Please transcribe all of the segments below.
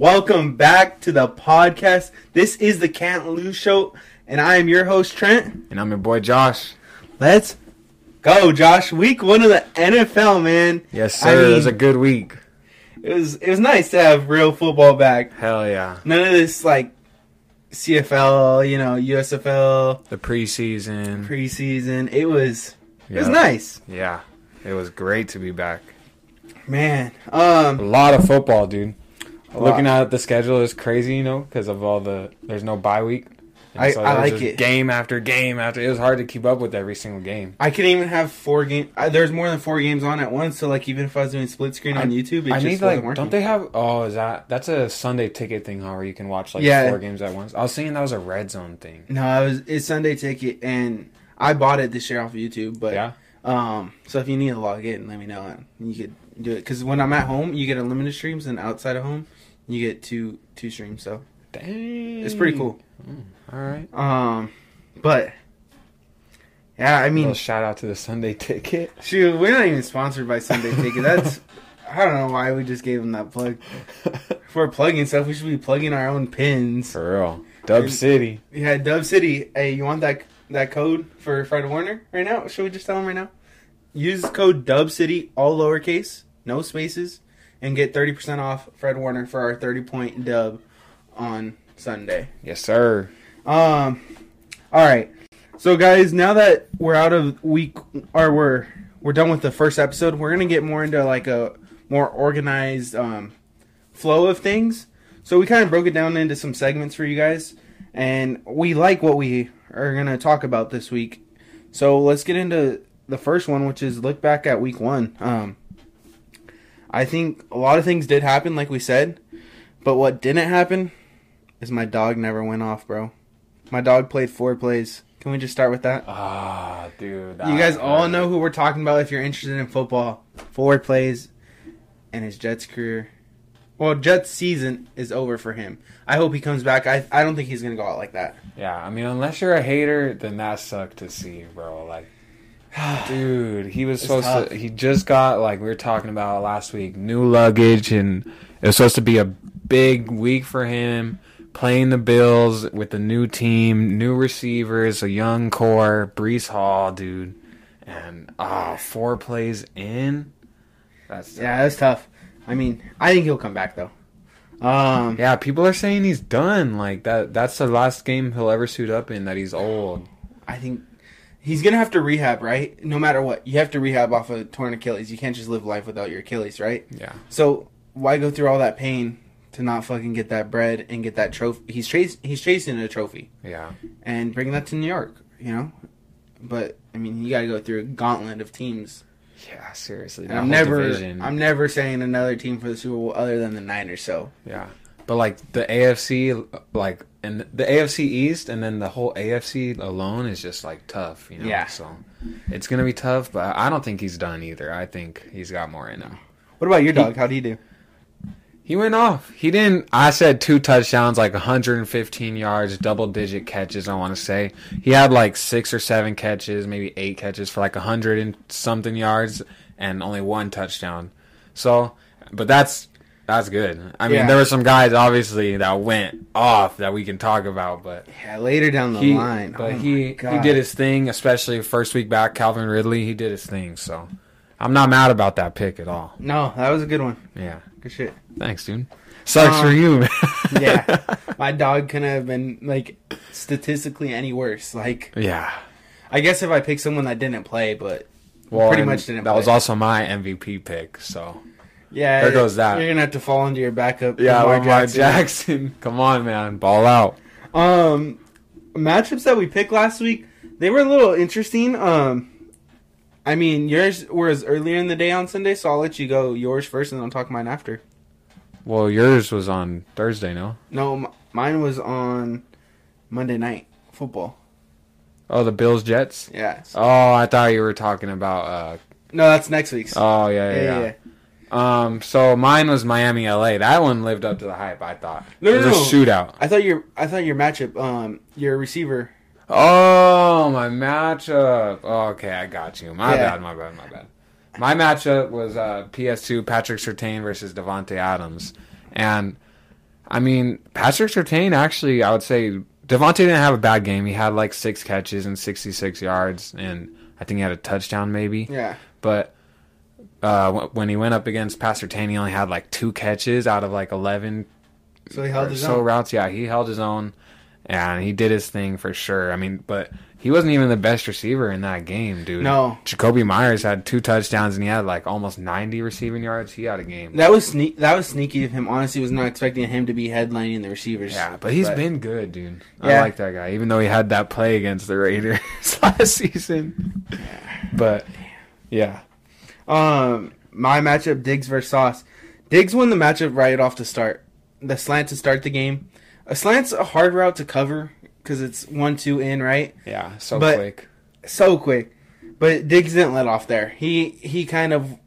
Welcome back to the podcast. This is the Can't Lose Show, and I am your host, Trent. And I'm your boy Josh. Let's go, Josh. Week one of the NFL, man. Yes, I sir. it was a good week. It was it was nice to have real football back. Hell yeah. None of this like CFL, you know, USFL The preseason. preseason. It was it was nice, Yeah. It was great to be back. man. Um A lot of football, dude. Looking at the schedule is crazy, you know, because of all the there's no bye week. And I- I like it. Game after game after. It was hard to keep up with every single game. I couldn't even have four game. Uh, there's more than four games on at once, so like even if I was doing split screen on YouTube, it I just need like, working. don't they have? Oh, is that that's a Sunday ticket thing? How where you can watch like Yeah. four games at once? I was thinking that was a red zone thing. No, I was it's Sunday ticket, and I bought it this year off of YouTube. But Yeah. um, so if you need to log in, let me know, and you could do it. Because when I'm at home, you get unlimited streams, and outside of home, you get two two streams. So Dang. it's pretty cool. All right. Um, but yeah, I mean, shout out to the Sunday ticket. shoot, we're not even sponsored by Sunday ticket. That's I don't know why we just gave them that plug. If we're plugging stuff, we should be plugging our own pins. For real. Dub And- City. Yeah, Dub City. Hey, you want that that code for Fred Warner right now? Should we just tell him right now? Use code Dub City, all lowercase, no spaces, and get thirty percent off Fred Warner for our thirty point dub on Sunday. Yes, sir. Um, all right. So, guys, now that we're out of week, or we're we're done with the first episode, we're gonna get more into like a more organized um, flow of things. So we kind of broke it down into some segments for you guys, and we like what we are gonna talk about this week. So let's get into the first one, which is look back at week one. Um, I think a lot of things did happen, like we said, but what didn't happen is my dog never went off, bro. My dog played four plays. Can we just start with that? Ah, dude. You guys all know who we're talking about if you're interested in football. Four plays, and his Jets career. Well, Jets season is over for him. I hope he comes back. I I don't think he's gonna go out like that. Yeah, I mean, unless you're a hater, then that sucked to see, bro. Like, dude, he was It's supposed tough. to. He just got like we were talking about last week, new luggage, and it was supposed to be a big week for him. Playing the Bills with the new team, new receivers, a young core, Breece Hall, dude, and ah, four plays in. That's Yeah, that's tough. I mean, I think he'll come back though. Um, Yeah, people are saying he's done. Like that. That's the last game he'll ever suit up in. That he's old. I think he's gonna have to rehab, right? No matter what, you have to rehab off a torn Achilles. You can't just live life without your Achilles, right? Yeah. So why go through all that pain to not fucking get that bread and get that trophy? He's he's chasing a trophy Yeah. and bring that to New York, you know. But I mean, you got to go through a gauntlet of teams. Yeah. Seriously. I'm never division. I'm never saying another team for the Super Bowl other than the Niners. So Yeah. But like the AFC, like and the AFC East, and then the whole AFC alone is just like tough. You know. Yeah. So it's gonna be tough, but I don't think he's done either. I think he's got more in him. what about your dog? How do you do? He went off. He didn't. I said two touchdowns, like 115 yards, double digit catches. I want to say he had like six or seven catches, maybe eight catches for like 100 and something yards, and only one touchdown. So, but that's that's good. I mean, Yeah. there were some guys obviously that went off that we can talk about, but Yeah, later down the he, line. but Oh he he did his thing, especially first week back. Calvin Ridley, he did his thing. So, I'm not mad about that pick at all. No, that was a good one. Yeah, Good shit. thanks, dude. Sucks Um, for you, man. Yeah, my dog couldn't have been like statistically any worse. Like, Yeah. I guess if I picked someone that didn't play, but Well, Pretty much didn't That was also my MVP pick. So yeah, There goes that. You're gonna have to fall into your backup. yeah, Lamar Lamar Jackson. Come on, man, ball out. Um, matchups that we picked last week, they were a little interesting. Um, I mean, yours was earlier in the day on Sunday, so I'll let you go yours first, and then I'll talk mine after. Well, yours was on Thursday, no? No, m- mine was on Monday night football. Oh, the Bills Jets. Yeah. Oh, I thought you were talking about. uh no, that's next week's. Oh yeah, yeah, yeah. yeah, yeah. Um, so mine was Miami LA. That one lived up to the hype. I thought. No, it was no. a shootout. I thought your I thought your matchup, um, your receiver. Oh, my matchup. Okay, I got you. My Yeah. bad, my bad, my bad. My matchup was uh, PS2 Patrick Surtain versus Davante Adams, and I mean, Patrick Surtain actually, I would say Davante didn't have a bad game. He had like six catches and 66 yards, and I think he had a touchdown maybe. Yeah. But uh, when he went up against Pat Surtain, he only had like two catches out of like 11 So he held his so own. routes. Yeah, he held his own, and he did his thing for sure. I mean, but he wasn't even the best receiver in that game, dude. No. Jakobi Meyers had two touchdowns, and he had like almost 90 receiving yards. He had a game. That was sneak. That was sneaky of him. Honestly, was not expecting him to be headlining the receivers. Yeah, but he's been good, dude. I Yeah. like that guy, even though he had that play against the Raiders last season. But yeah, Um, my matchup: Diggs versus Sauce. Diggs won the matchup right off the start. The slant to start the game. A slant's a hard route to cover because it's one two in right, yeah, so But- quick. so quick. But Diggs didn't let off there. He he kind of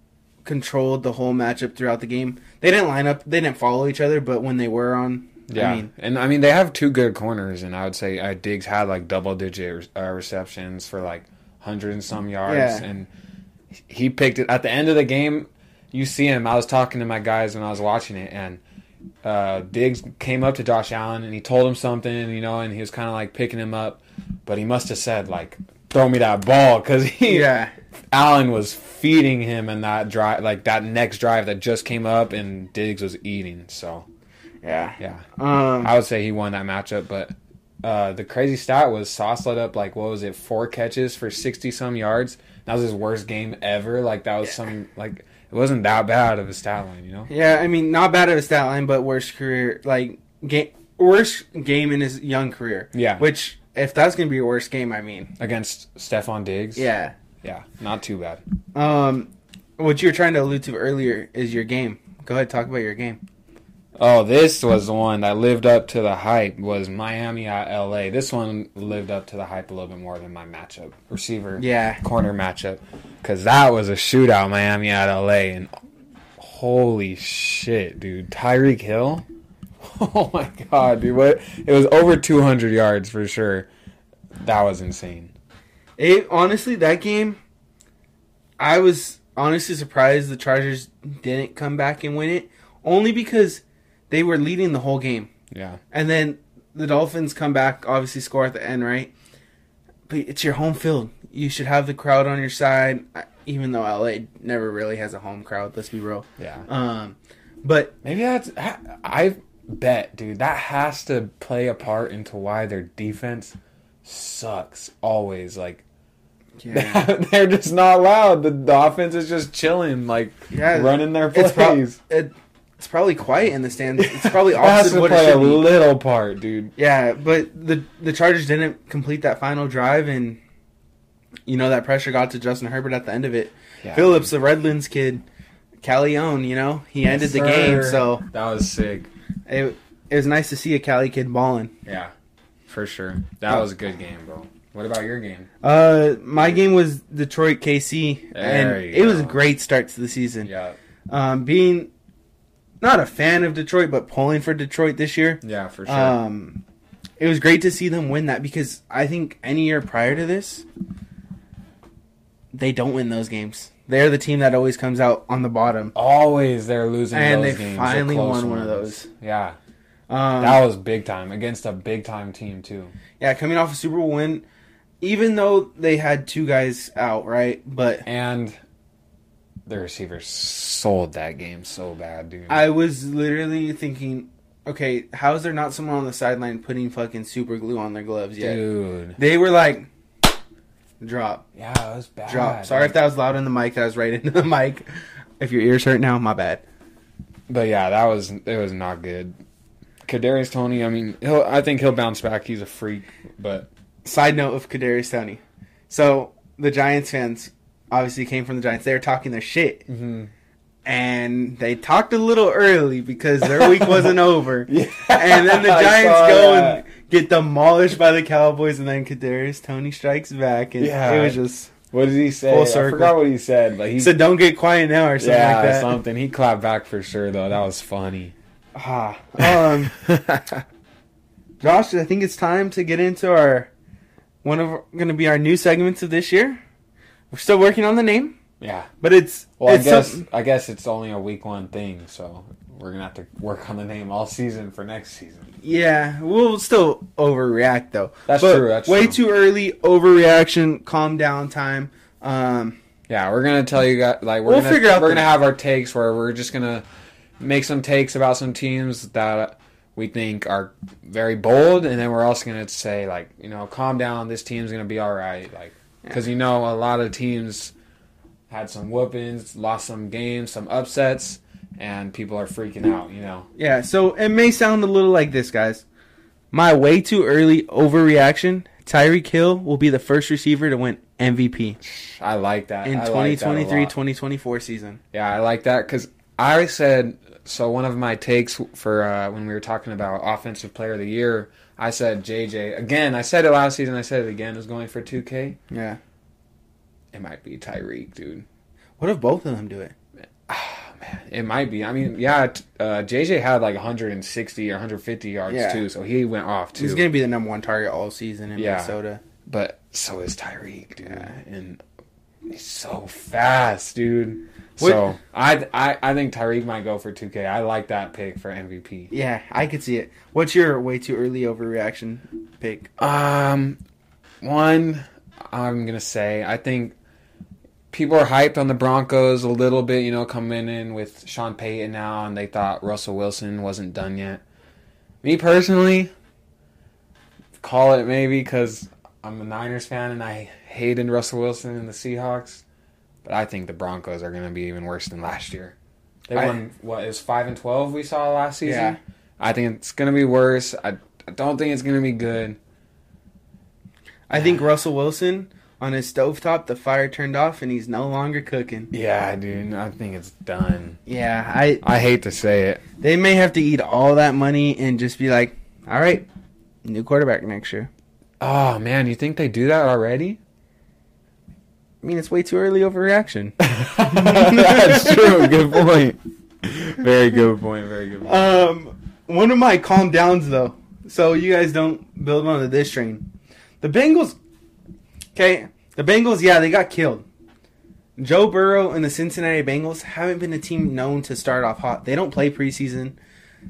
controlled the whole matchup throughout the game. They didn't line up. They didn't follow each other. But when they were on, Yeah, I mean, and I mean they have two good corners, and I would say uh, Diggs had like double digit uh, receptions for like hundred and some yards, Yeah. and he picked it at the end of the game. You see him. I was talking to my guys when I was watching it, and uh, Diggs came up to Josh Allen and he told him something, you know, and he was kind of like picking him up, but he must have said like, "Throw me that ball," because he yeah, Allen was feeding him in that drive, like that next drive that just came up, and Diggs was eating. So yeah. yeah. Um, I would say he won that matchup, but uh, the crazy stat was Sauce let up like what was it, four catches for sixty some yards. That was his worst game ever. Like that was some like it wasn't that bad of a stat line, you know? Yeah, I mean, not bad of a stat line, but worst career, like game, worst game in his young career. Yeah. Which, if that's gonna be your worst game, I mean, Against Stefon Diggs. yeah. Yeah. Not too bad. Um, what you were trying to allude to earlier is your game. Go ahead, talk about your game. Oh, this was the one that lived up to the hype was Miami at LA. This one lived up to the hype a little bit more than my matchup. Receiver Yeah, corner matchup. Cause that was a shootout, Miami at LA and holy shit, dude. Tyreek Hill? Oh my god, dude. What it was over two hundred yards for sure. That was insane. it honestly that game, I was honestly surprised the Chargers didn't come back and win it, only because they were leading the whole game. Yeah. And then the Dolphins come back, obviously score at the end, right? But it's your home field. You should have the crowd on your side, even though LA never really has a home crowd. Let's be real. Yeah. Um, but Maybe that's I bet, dude, that has to play a part into why their defense sucks always. Like yeah, they're just not loud. The, the offense is just chilling, like Yeah, running their plays. it, it's probably quiet in the stands. It's probably It has opposite to what it play a be. little part, dude. Yeah, but the the Chargers didn't complete that final drive, and you know that pressure got to Justin Herbert at the end of it. Yeah. Phillips, the Redlands kid, Callione, you know, he ended the game, so that was sick. it, it was nice to see a Cali kid balling. Yeah, for sure. That was a good game, bro. What about your game? Uh, my game was Detroit KC, and There you it was a great start to the season. Yeah, Um, being not a fan of Detroit, but pulling for Detroit this year, yeah, for sure. um, it was great to see them win that because I think any year prior to this, they don't win those games. They're the team that always comes out on the bottom, Always they're losing and they games. finally won one of those. Yeah, Um, that was big time against a big time team too. yeah, coming off a Super Bowl win, even though they had two guys out, right? But And the receivers sold that game so bad, dude. I was literally thinking, okay, how is there not someone on the sideline putting fucking super glue on their gloves yet? dude. They were like, drop, Yeah, it was bad. drop. Sorry if that was loud in the mic. That was right into the mic. If your ears hurt now, my bad. But yeah, that was it was not good. Kadarius Toney, I mean, he'll I think he'll bounce back. He's a freak, but Side note of Kadarius Toney. So the Giants fans obviously came from the Giants. They were talking their shit, and they talked a little early because their week wasn't over. Yeah, And then the Giants go that. and get demolished by the Cowboys, and then Kadarius Toney strikes back, and Yeah. it was just What did he say? Full I forgot what he said, but he he said, "Don't get quiet now" or something yeah like that. something. He clapped back for sure though. That was funny. Ah, um, Josh, I think it's time to get into our one of going to be our new segments of this year. We're still working on the name. Yeah. But it's Well, it's I guess something- I guess it's only a week one thing, so we're gonna have to work on the name all season for next season. yeah, we'll still overreact though. That's But true. That's way true. too early. Overreaction. Calm down. Time. Um, Yeah, we're gonna tell you guys like we're We'll gonna figure out we're the- gonna have our takes where we're just gonna make some takes about some teams that we think are very bold, and then we're also gonna say like you know calm down, this team's gonna be all right, like because you know a lot of teams had some whoopings, lost some games, some upsets, and people are freaking out. You know, yeah. So it may sound a little like this, guys. My way too early overreaction. Tyreek Hill will be the first receiver to win MVP I like that in I like that 2023-2024 season. Yeah, I like that because I said so. One of my takes for uh, when we were talking about offensive player of the year, I said JJ again. I said it last season. I said it again. Is going for two K. Yeah. It might be Tyreek, dude. What if both of them do it? Man, it might be. I mean, yeah. Uh, JJ had like 160 or 150 yards Yeah. too, so he went off too. He's gonna be the number one target all season in Yeah. Minnesota. But so is Tyreek, dude, and he's so fast, dude. What- So I, I I think Tyreek might go for 2K. I like that pick for MVP. Yeah, I could see it. What's your way too early overreaction pick? Um, one, I'm gonna say I think people are hyped on the Broncos a little bit. You know, coming in with Sean Payton now, and they thought Russell Wilson wasn't done yet. Me personally, call it maybe because I'm a Niners fan and I hated Russell Wilson and the Seahawks, but I think the Broncos are gonna be even worse than last year. They I- won what is five and twelve we saw last season. Yeah. I think it's gonna be worse. I, I don't think it's gonna be good. I think Russell Wilson on his stovetop, the fire turned off, and he's no longer cooking. Yeah, dude, I think it's done. Yeah, I I hate to say it. they may have to eat all that money and just be like, all right, new quarterback next year. Oh man, you think they do that already? I mean, it's way too early overreaction. That's true. Good point. Very good point. Very good point. Um, one of my calm downs though, so you guys don't build on this train. The Bengals, okay, the Bengals, yeah, they got killed. Joe Burrow and the Cincinnati Bengals haven't been a team known to start off hot. They don't play preseason,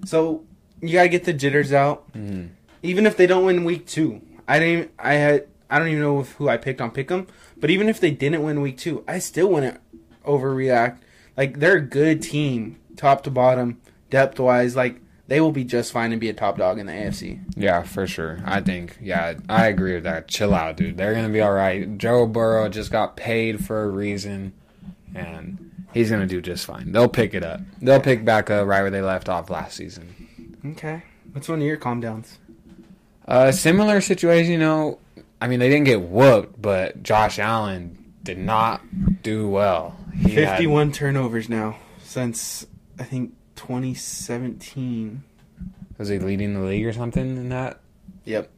so you gotta get the jitters out. Mhm. Even if they don't win week two, I didn't. I had. I don't even know who I picked on Pick'em, but even if they didn't win week two, I still wouldn't overreact. Like they're a good team, top to bottom, depth wise. Like they will be just fine and be a top dog in the AFC. Yeah, for sure. I think. Yeah, I agree with that. Chill out, dude. They're gonna be all right. Joe Burrow just got paid for a reason, and he's gonna do just fine. They'll pick it up. They'll pick back up right where they left off last season. Okay, what's one of your calm downs? Uh, similar situation, you know. I mean, they didn't get whooped, but Josh Allen did not do well. He had- Fifty-one turnovers now since I think 2017. was he leading the league or something in that? Yep.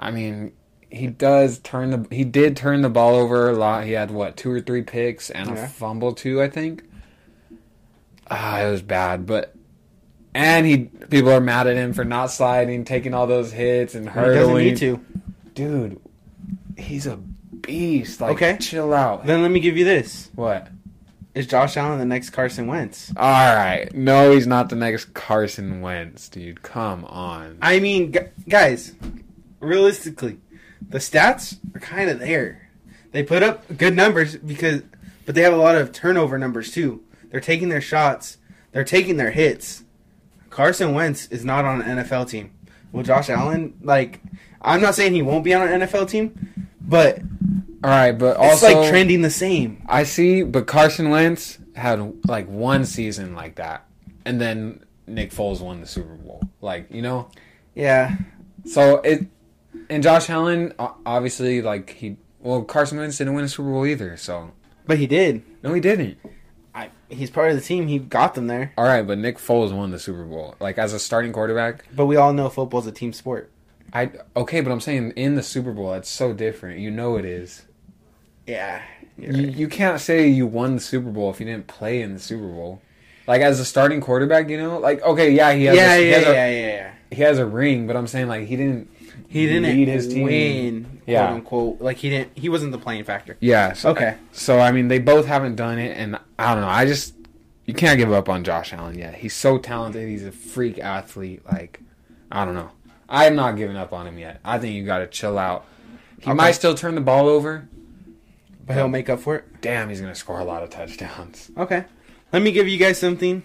I mean, he does turn the he did turn the ball over a lot. He had what two or three picks and Yeah. a fumble too, I think. Ah, it was bad, but and he people are mad at him for not sliding, taking all those hits and He doesn't hurdling. need to. Dude, he's a beast. Like, Okay. chill out. Then let me give you this: what? Is Josh Allen the next Carson Wentz? All right, no, he's not the next Carson Wentz, dude. Come on. I mean, gu- guys, realistically, the stats are kind of there. They put up good numbers because, but they have a lot of turnover numbers too. They're taking their shots. They're taking their hits. Carson Wentz is not on an NFL team. Will Josh Allen like? I'm not saying he won't be on an NFL team, but All right, but also it's like trending the same. I see, but Carson Wentz had like one season like that, and then Nick Foles won the Super Bowl. Like you know, Yeah, so it and Josh Allen obviously like he well Carson Wentz didn't win a Super Bowl either. So but he did. no, he didn't. I, he's part of the team. He got them there. All right, but Nick Foles won the Super Bowl like as a starting quarterback. But we all know football's a team sport. I okay, but I'm saying in the Super Bowl, it's so different. You know it is. Yeah. You, right. you can't say you won the Super Bowl if you didn't play in the Super Bowl. Like as a starting quarterback, you know, like okay, yeah, he has yeah, a, he yeah, has a, yeah, yeah, yeah. he has a ring, but I'm saying like he didn't. He didn't lead his team. win, quote unquote. Like he didn't. He wasn't the playing factor. Yes. Okay. So I mean, they both haven't done it, and I don't know. I just you can't give up on Josh Allen yet. He's so talented. He's a freak athlete. Like I don't know. I'm not giving up on him yet. I think you got to chill out. He Okay. might still turn the ball over. But he'll make up for it. Damn, he's gonna score a lot of touchdowns. Okay. Let me give you guys something.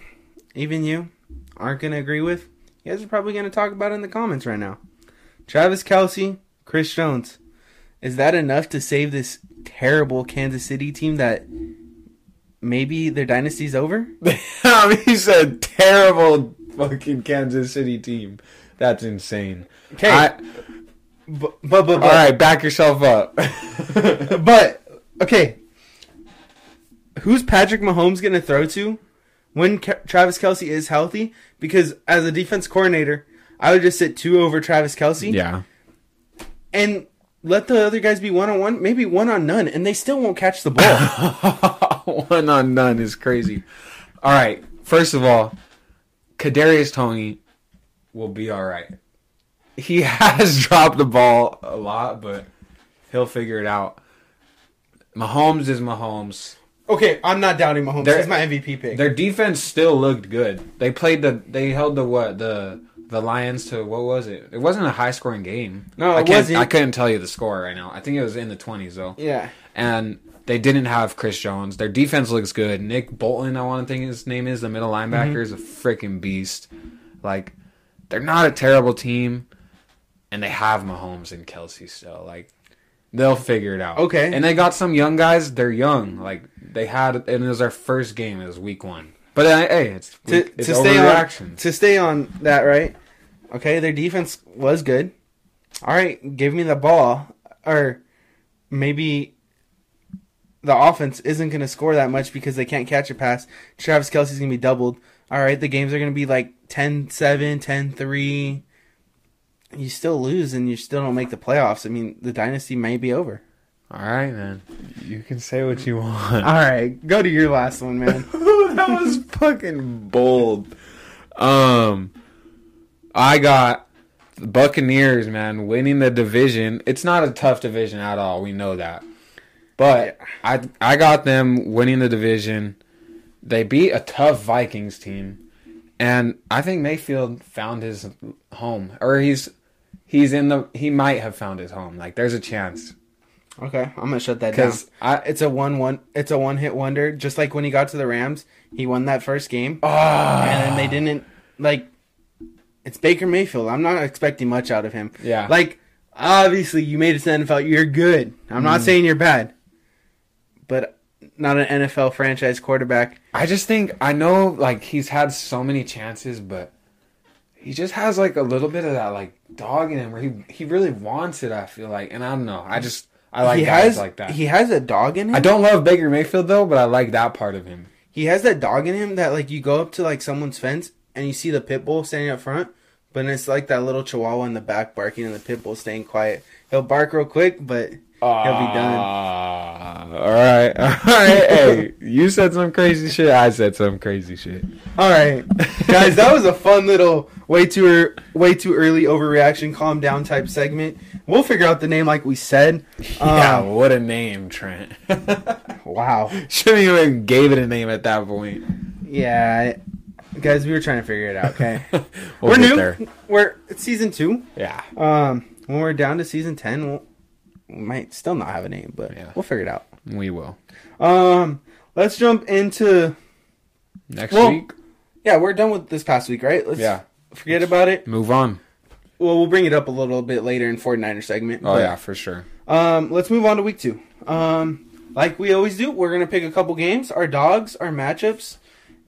Even you aren't gonna agree with. You guys are probably gonna talk about it in the comments right now. Travis Kelce, Chris Jones. Is that enough to save this terrible Kansas City team that maybe their dynasty's over? I mean, he said terrible fucking Kansas City team. That's insane. Okay. I- But but but, all right, back yourself up. but okay. Who's Patrick Mahomes going to throw to when Ke- Travis Kelce is healthy? Because as a defense coordinator, I would just sit two over Travis Kelce yeah. and let the other guys be one on one, maybe one on none, and they still won't catch the ball. One on none is crazy. All right. First of all, Kadarius Toney will be all right. He has dropped the ball a lot, but he'll figure it out. Mahomes is Mahomes. okay, I'm not doubting Mahomes. They're- He's my MVP pick. Their defense still looked good. They played the. They held the what the the Lions to what was it? It wasn't a high scoring game. No, I can't, wasn't. I couldn't tell you the score right now. I think it was in the twenties though. Yeah. and they didn't have Chris Jones. Their defense looks good. Nick Bolton, I want to think his name is the middle linebacker, mm-hmm. is a freaking beast. Like they're not a terrible team, and they have Mahomes and Kelce still. Like they'll figure it out. Okay. and they got some young guys. They're young. Like they had, and it was our first game. It was week one. But uh, hey, it's To, it's to stay on to stay on that, right? Okay, their defense was good. All right, give me the ball, or maybe the offense isn't going to score that much because they can't catch a pass. Travis Kelce's going to be doubled. All right, the games are going to be like 10-7, 10-3. You still lose and you still don't make the playoffs. I mean, the dynasty may be over. All right, man. You can say what you want. All right, go to your last one, man. that was fucking bold. Um, I got the Buccaneers, man, winning the division. It's not a tough division at all. We know that, but I I got them winning the division. They beat a tough Vikings team, and I think Mayfield found his home, or he's he's in the he might have found his home. Like there's a chance Okay, I'm gonna shut that down. because I It's a one one. It's a one hit wonder. Just like when he got to the Rams, he won that first game, Ah. and then they didn't like. It's Baker Mayfield. I'm not expecting much out of him. yeah Like obviously, you made it to the NFL. You're good. I'm not Mm. saying you're bad, but not an NFL franchise quarterback. I just think I know like he's had so many chances, but he just has like a little bit of that like dog in him where he he really wants it. I feel like, and I don't know. I just I like he guys has like that. He has a dog in him. I don't love Baker Mayfield though, but I like that part of him. He has that dog in him that like you go up to like someone's fence and you see the pit bull standing up front, but it's like that little chihuahua in the back barking and the pit bull staying quiet. He'll bark real quick, but He'll be done. Ah, all right, all right. hey, you said some crazy shit. I said some crazy shit. all right, guys, that was a fun little way too way too early overreaction, calm down type segment. We'll figure out the name like we said. yeah, Um, what a name, Trent. wow. Shouldn't even gave it a name at that point. Yeah, guys, we were trying to figure it out. Okay, We'll we're new. there. We're it's season two. Yeah. Um, when we're down to season ten, we'll, we might still not have a name, but Yeah. we'll figure it out. We will. Um, let's jump into Next Well- week. yeah. We're done with this past week, right? Let's Yeah. forget about it. Move on. Well, we'll bring it up a little bit later in 49er segment. Oh but, yeah, for sure. Um, let's move on to week two. Um, like we always do, we're gonna pick a couple games, our dogs, our matchups,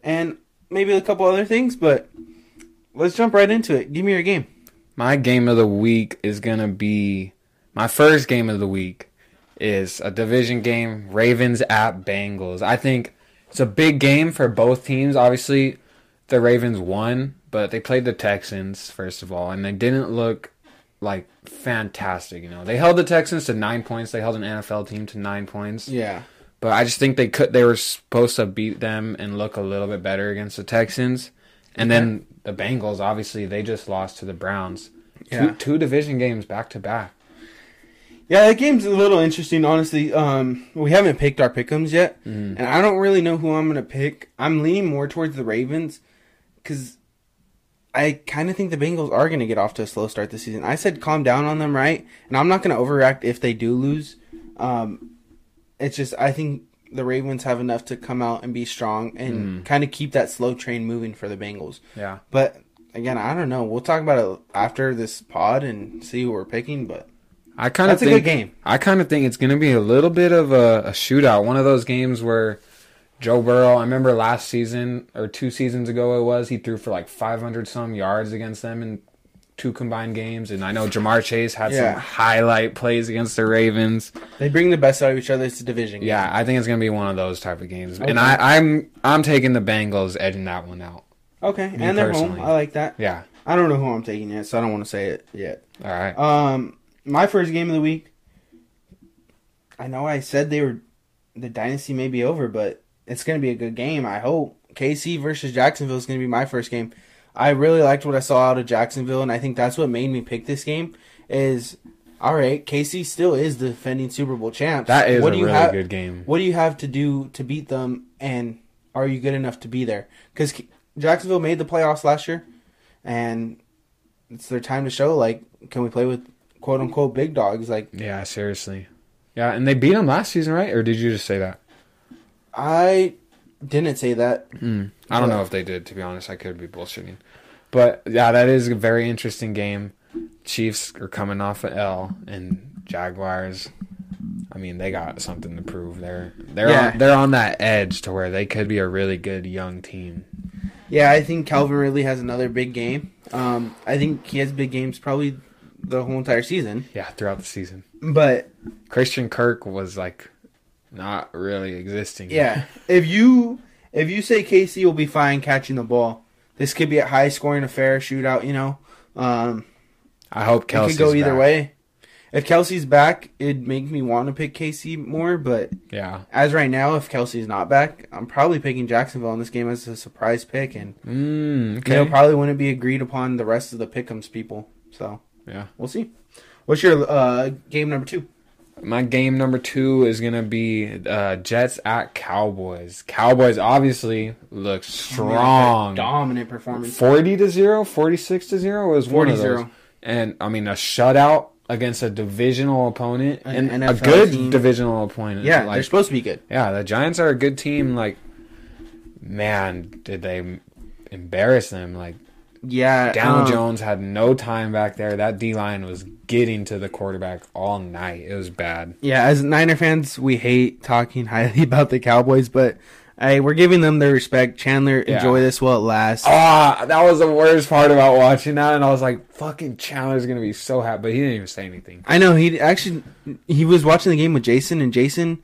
and maybe a couple other things. But let's jump right into it. Give me your game. My game of the week is gonna be my first game of the week is a division game, Ravens at Bengals. I think it's a big game for both teams. Obviously, the Ravens won, but they played the Texans first of all, and they didn't look like fantastic. You know, they held the Texans to nine points. They held an NFL team to nine points. Yeah. But I just think they could. They were supposed to beat them and look a little bit better against the Texans, and then the Bengals. Obviously, they just lost to the Browns. Yeah. Two, two division games back to back. Yeah, that game's a little interesting, honestly. Um, we haven't picked our pickums yet, Mhm. and I don't really know who I'm gonna pick. I'm leaning more towards the Ravens because I kind of think the Bengals are gonna get off to a slow start this season. I said calm down on them, right? And I'm not gonna overreact if they do lose. Um, it's just I think the Ravens have enough to come out and be strong and kind of keep that slow train moving for the Bengals. Yeah. But again, I don't know. We'll talk about it after this pod and see who we're picking. But I kind of that's a think good game. I kind of think it's going to be a little bit of a, a shootout. One of those games where Joe Burrow, I remember last season or two seasons ago it was, he threw for like 500 some yards against them in two combined games. And I know Ja'Marr Chase had Yeah. some highlight plays against the Ravens. They bring the best out of each other. It's a division. game. Yeah, I think it's going to be one of those type of games. Okay. And I, I'm I'm taking the Bengals edging that one out. Okay, Me and they're home. I like that. Yeah. I don't know who I'm taking yet, so I don't want to say it yet. All right. Um, my first game of the week. I know I said they were the dynasty may be over, but it's going to be a good game. I hope KC versus Jacksonville is going to be my first game. I really liked what I saw out of Jacksonville, and I think that's what made me pick this game. Is all right. KC still is the defending Super Bowl champs. That is what a do you really have? good game. What do you have to do to beat them, and are you good enough to be there? Because Jacksonville made the playoffs last year, and it's their time to show. Like, can we play with quote unquote big dogs? Like, Yeah, seriously. Yeah, and they beat them last season, right? Or did you just say that? I didn't say that. Mm. I don't know if they did, to be honest. I could be bullshitting. But yeah, that is a very interesting game. Chiefs are coming off an L, and Jaguars. I mean, they got something to prove. They're they're Yeah. on, they're on that edge to where they could be a really good young team. Yeah, I think Calvin Ridley has another big game. Um, I think he has big games probably the whole entire season. Yeah, throughout the season. But Christian Kirk was like not really existing. yeah, if you if you say KC will be fine catching the ball, this could be a high scoring affair, shootout. You know, um, I hope Kelce could go either back. way. If Kelce's back, it'd make me want to pick KC more. But Yeah. as right now, if Kelce's not back, I'm probably picking Jacksonville in this game as a surprise pick, and Mm, okay. you know probably wouldn't be agreed upon the rest of the pick'ems people. So Yeah. we'll see. What's your uh, game number two? My game number two is gonna be uh, Jets at Cowboys. Cowboys obviously look strong. dominant performance. 40 to 0, 46 to 0 was one of 40-0. those. And I mean a shutout against a divisional opponent An and a good team. divisional opponent. Yeah, they're supposed to be good. yeah, the Giants are a good team like man, did they embarrass them like Yeah, Daniel um, Jones had no time back there. That D line was getting to the quarterback all night. It was bad. Yeah, as Niner fans, we hate talking highly about the Cowboys, but hey, we're giving them their respect. Chandler, Yeah. enjoy this while it lasts. Ah, that was the worst part about watching that, and I was like, "Fucking Chandler's gonna be so happy," but he didn't even say anything. I know he actually he was watching the game with Jason, and Jason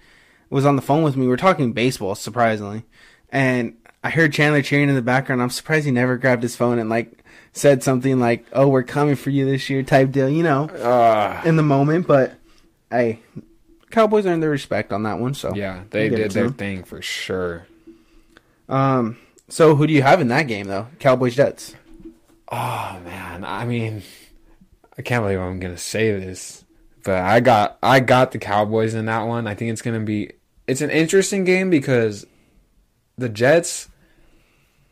was on the phone with me. We were talking baseball, surprisingly, and I heard Chandler cheering in the background. I'm surprised he never grabbed his phone and like said something like, "Oh, we're coming for you this year," type deal, you know, Uh, in the moment. But hey, Cowboys earned their respect on that one. So yeah, they We'll give it did their them. thing for sure. Um, so who do you have in that game though? Cowboys Jets. Oh man, I mean, I can't believe I'm gonna say this, but I got I got the Cowboys in that one. I think it's gonna be it's an interesting game because the Jets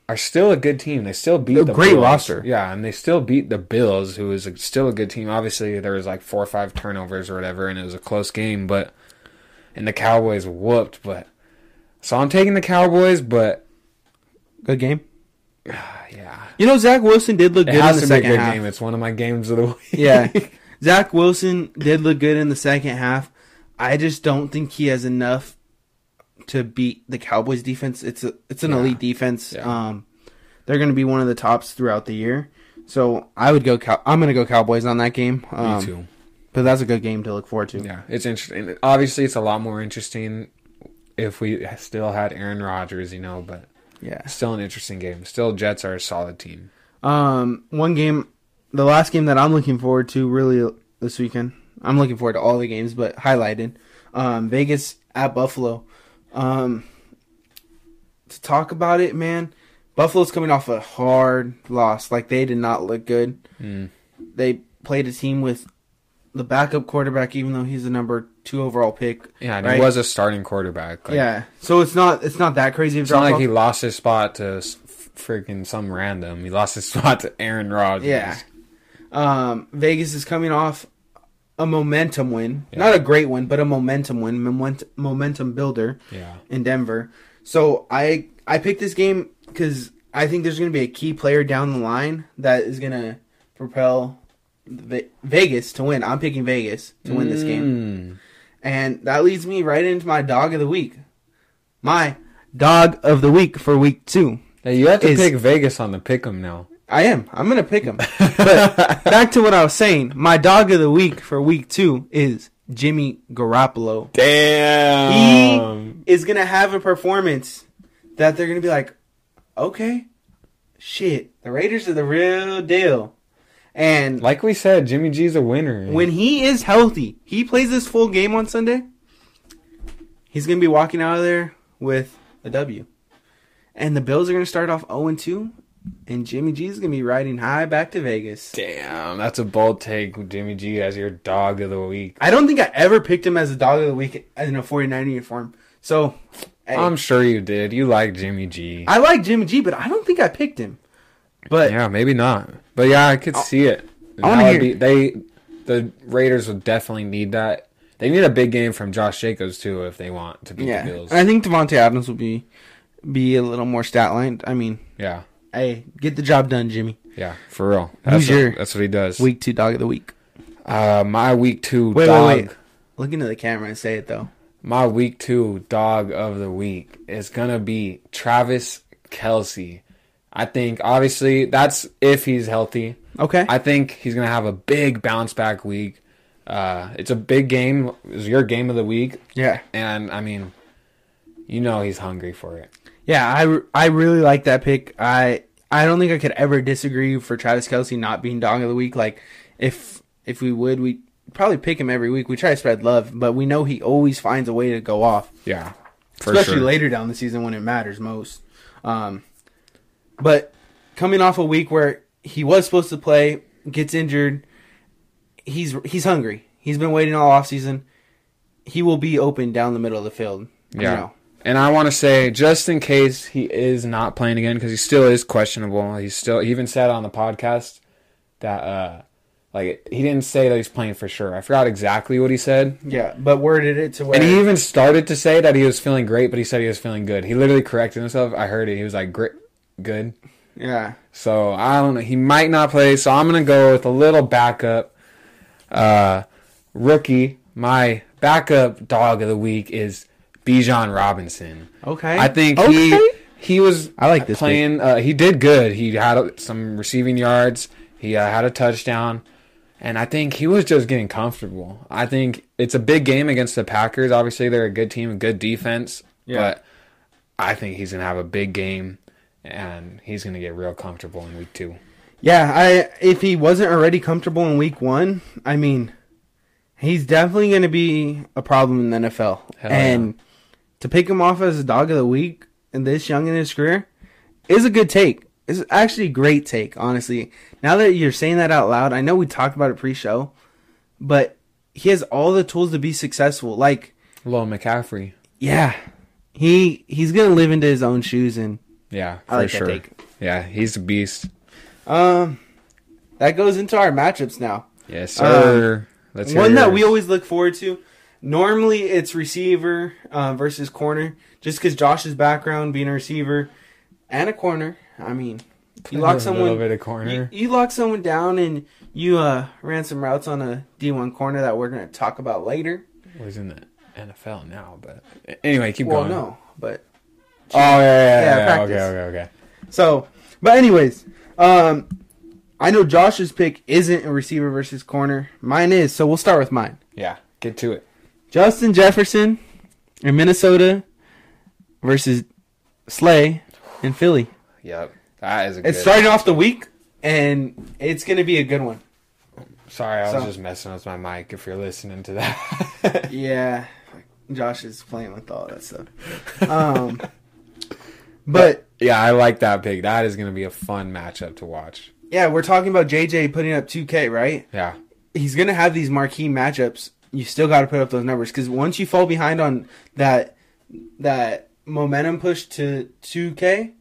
are still a good team. They still beat They're the great Bills. roster. Yeah, and they still beat the Bills, who is a, still a good team. Obviously, there was like four or five turnovers or whatever, and it was a close game. But and the Cowboys whooped. But so I'm taking the Cowboys, but Good game. yeah, You know, Zach Wilson did look it good in the to be a second half. game. It's one of my games of the week. Yeah. Zach Wilson did look good in the second half. I just don't think he has enough to beat the Cowboys defense. It's a it's an Yeah. elite defense. Yeah. Um, they're going to be one of the tops throughout the year. So I would go. Cow- I'm going to go Cowboys on that game. Um, Me too. But that's a good game to look forward to. Yeah, it's interesting. Obviously, it's a lot more interesting if we still had Aaron Rodgers, you know, but Yeah. still an interesting game. Still, Jets are a solid team. Um, one game, the last game that I'm looking forward to really this weekend. I'm looking forward to all the games, but highlighted, um, Vegas at Buffalo. Um, to talk about it, man, Buffalo's coming off a hard loss. Like they did not look good. Mm. They played a team with the backup quarterback, even though he's the number two overall pick. Yeah, and Right. he was a starting quarterback. Like, yeah, so it's not it's not that crazy. Of It's not like he lost his spot to freaking some random. He lost his spot to Aaron Rodgers. Yeah. Um, Vegas is coming off a momentum win, Yeah. not a great one, but a momentum win, moment, momentum builder Yeah. in Denver. So I I picked this game because I think there's going to be a key player down the line that is going to propel Vegas to win. I'm picking Vegas to win this game, Mm. and that leads me right into my dog of the week. My dog of the week for week two. Hey, you have to pick Vegas on the pick 'em now. I am. I'm gonna pick him. But back to what I was saying. My dog of the week for week two is Jimmy Garoppolo. Damn. He is gonna have a performance that they're gonna be like, okay, shit, the Raiders are the real deal. And Like we said, Jimmy G's a winner. when he is healthy, he plays this full game on Sunday. He's gonna be walking out of there with a W. And the Bills are gonna start off 0 2, and Jimmy G is gonna be riding high back to Vegas. Damn, that's a bold take. with Jimmy G as your dog of the week. I don't think I ever picked him as a dog of the week in a 49 uniform. So, hey, I'm sure you did. You like Jimmy G. I like Jimmy G, but I don't think I picked him. But yeah, maybe not. But yeah, I could oh, see it. I wanna That hear- be- they the Raiders would definitely need that. They need a big game from Josh Jacobs too if they want to beat yeah, the Bills. I think Davante Adams will be be a little more stat lined. I mean, Yeah, hey, get the job done, Jimmy. yeah, for real. Who's That's your what, that's what he does. Week two dog of the week. Uh, my week two Wait, dog. wait, wait. Look into the camera and say it though. My week two dog of the week is gonna be Travis Kelce. I think obviously that's if he's healthy. Okay. I think he's gonna have a big bounce back week. Uh, it's a big game. It's your game of the week, yeah. and I mean, you know he's hungry for it. Yeah, I, I really like that pick. I I don't think I could ever disagree for Travis Kelce not being dog of the week. Like if if we would, we probably pick him every week. We try to spread love, but we know he always finds a way to go off, Yeah, for especially sure. later down the season when it matters most. Um, but coming off a week where he was supposed to play, gets injured, he's he's hungry. He's been waiting all off season. He will be open down the middle of the field. you Yeah. know. And I want to say, just in case he is not playing again, because he still is questionable. He's still. He even said on the podcast that, uh, like, he didn't say that he's playing for sure. I forgot exactly what he said. Yeah, but worded it to where And he even started to say that he was feeling great, but he said he was feeling good. He literally corrected himself. I heard it. He was like, "Great, good." yeah. So I don't know. He might not play. So I'm gonna go with a little backup. Uh, rookie. My backup dog of the week is Bijan Robinson. Okay. I think Okay. he he was. I like this playing. Uh, he did good. He had some receiving yards. He uh, had a touchdown, and I think he was just getting comfortable. I think it's a big game against the Packers. Obviously, they're a good team, a good defense. Yeah. But I think he's gonna have a big game, and he's gonna get real comfortable in week two. Yeah, I if he wasn't already comfortable in week one, I mean, he's definitely going to be a problem in the NFL. Hell and to pick him off as a dog of the week and this young in his career is a good take. It's actually a great take, honestly. Now that you're saying that out loud, I know we talked about it pre-show, but he has all the tools to be successful. Like, Little McCaffrey. yeah, he he's going to live into his own shoes, and Yeah, for like sure. Yeah, he's a beast. Um, that goes into our matchups now. Yes, sir. Let's hear One that we always look forward to. Normally, it's receiver uh, versus corner, just because Josh's background being a receiver and a corner. I mean, you lock a someone, little bit of corner. you lock someone down, and you uh, ran some routes on a D one corner that we're going to talk about later. Well, he's in the NFL now, but anyway, keep Well, going. no, but Oh yeah, yeah, Yeah, yeah. yeah. Okay, okay, okay. so, but anyways, um, I know Josh's pick isn't a receiver versus corner. Mine is, so we'll start with mine. Yeah, get to it. Justin Jefferson in Minnesota versus Slay in Philly. Yep, that is a good. It's starting off the week, and it's going to be a good one. Sorry, I was so- just messing with my mic. If you're listening to that. Yeah, Josh is playing with all that stuff. Um, but yeah, I like that pick. That is going to be a fun matchup to watch. yeah, we're talking about JJ putting up 2K, right? Yeah. He's gonna have these marquee matchups. You still got to put up those numbers because once you fall behind on that that momentum push to 2K,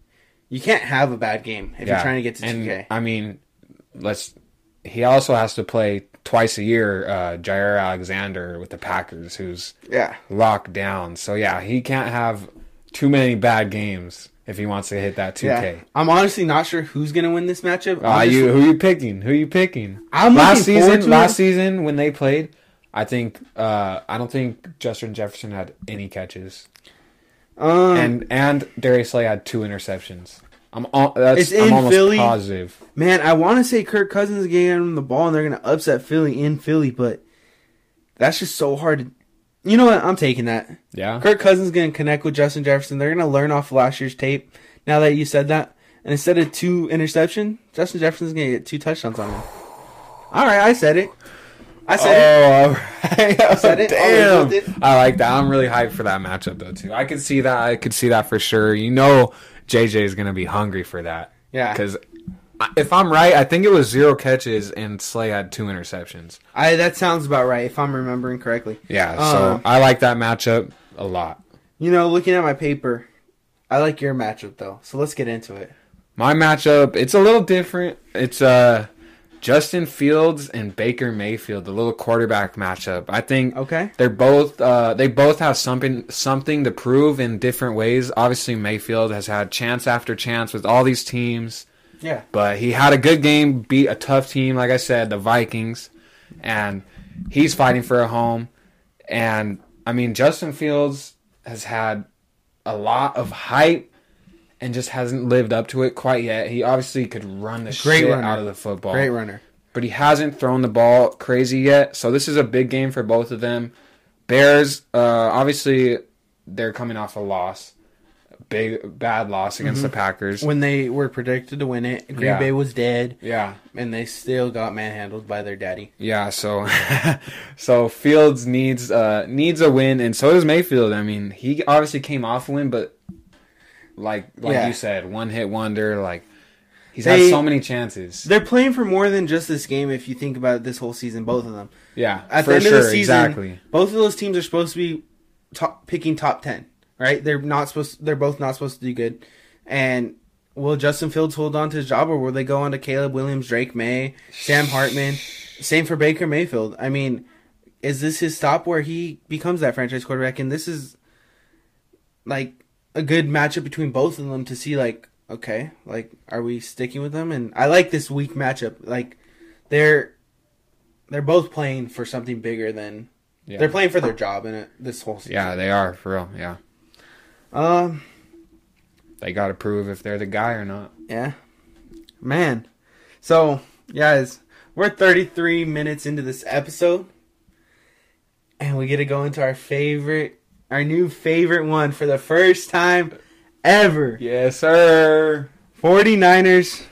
you can't have a bad game if yeah. you're trying to get to and, 2K. I mean, let's. He also has to play twice a year. Uh, Jaire Alexander with the Packers, who's Yeah, locked down. So yeah, he can't have too many bad games if he wants to hit that 2K. yeah. I'm honestly not sure who's gonna win this matchup. Uh, you who are you picking? Who are you picking? I'm last season, last it. season when they played, I think uh, I don't think Justin Jefferson had any catches, Um, and and Darius Slay had two interceptions. I'm all, that's It's in I'm almost Philly. positive. Man, I want to say Kirk Cousins is getting the ball and they're going to upset Philly in Philly, but that's just so hard to. You know what? I'm taking that. Yeah, Kirk Cousins going to connect with Justin Jefferson. They're going to learn off last year's tape. Now that you said that, and instead of two interception, Justin Jefferson's going to get two touchdowns on him. All right, I said it. I said it. Oh, right. said it. Damn. Oh, we. I like that. I'm really hyped for that matchup though too. I could see that. I could see that for sure. You know, JJ is gonna be hungry for that. Yeah. Because if I'm right, I think it was zero catches and Slay had two interceptions. I that sounds about right if I'm remembering correctly. Yeah. So Um, I like that matchup a lot. You know, looking at my paper, I like your matchup though. So let's get into it. My matchup, it's a little different. It's uh Justin Fields and Baker Mayfield, the little quarterback matchup. I think Okay. they're both uh, they both have something something to prove in different ways. Obviously, Mayfield has had chance after chance with all these teams, Yeah. but he had a good game, beat a tough team, like I said, the Vikings, and he's fighting for a home. And I mean, Justin Fields has had a lot of hype and just hasn't lived up to it quite yet. He obviously could run the Great shit runner. out of the football Great runner. but he hasn't thrown the ball crazy yet. So this is a big game for both of them. Bears, uh, obviously, they're coming off a loss, big bad loss against the Packers. When they were predicted to win it, Green Yeah. Bay was dead, Yeah, and they still got manhandled by their daddy. yeah. So, so Fields needs uh, needs a win, and so does Mayfield. I mean, he obviously came off a win, but like like Yeah. you said, one hit wonder. Like he's They- had so many chances. They're playing for more than just this game. If you think about this whole season, both of them. Yeah, At for the end sure, of the season, exactly. both of those teams are supposed to be top, picking top ten. Right? They're not supposed. They're both not supposed to do good. And will Justin Fields hold on to his job, or will they go on to Caleb Williams, Drake Maye, Sam Hartman? Same for Baker Mayfield. I mean, is this his stop where he becomes that franchise quarterback? And this is like a good matchup between both of them to see like okay like are we sticking with them and i like this week matchup like they're they're both playing for something bigger than Yeah. they're playing for their job in it this whole season Yeah, they are for real. Yeah, um they got to prove if they're the guy or not. yeah man so guys we're 33 minutes into this episode and we get to go into our favorite our new favorite one for the first time ever Yes, sir. 49ers.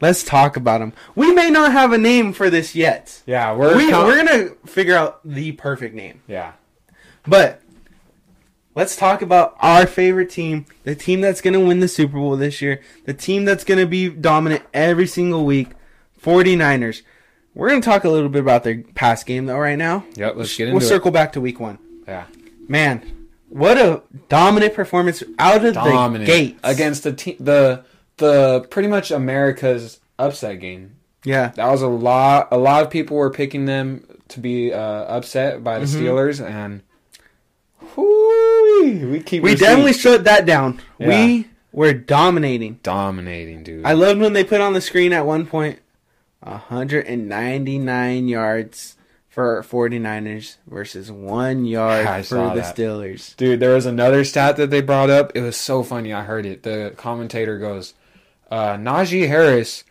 Let's talk about them. We may not have a name for this yet. Yeah, we're We, com- we're going to figure out the perfect name. yeah. But let's talk about our favorite team, the team that's going to win the Super Bowl this year, the team that's going to be dominant every single week, 49ers. We're going to talk a little bit about their past game, though, right now. Yep, let's get into We'll into circle back to week one. Yeah, Man, what a dominant performance out of dominant the gate against the team, the the pretty much America's upset game. Yeah. That was a lot. A lot of people were picking them to be uh, upset by the Mm-hmm. Steelers, and whoo, we keep We definitely shut that down. Yeah. We were dominating. dominating, dude. I loved when they put on the screen at one point 199 yards for 49ers versus one yard I for the that. Steelers. Dude, there was another stat that they brought up. It was so funny. I heard it. The commentator goes, uh, Najee Harris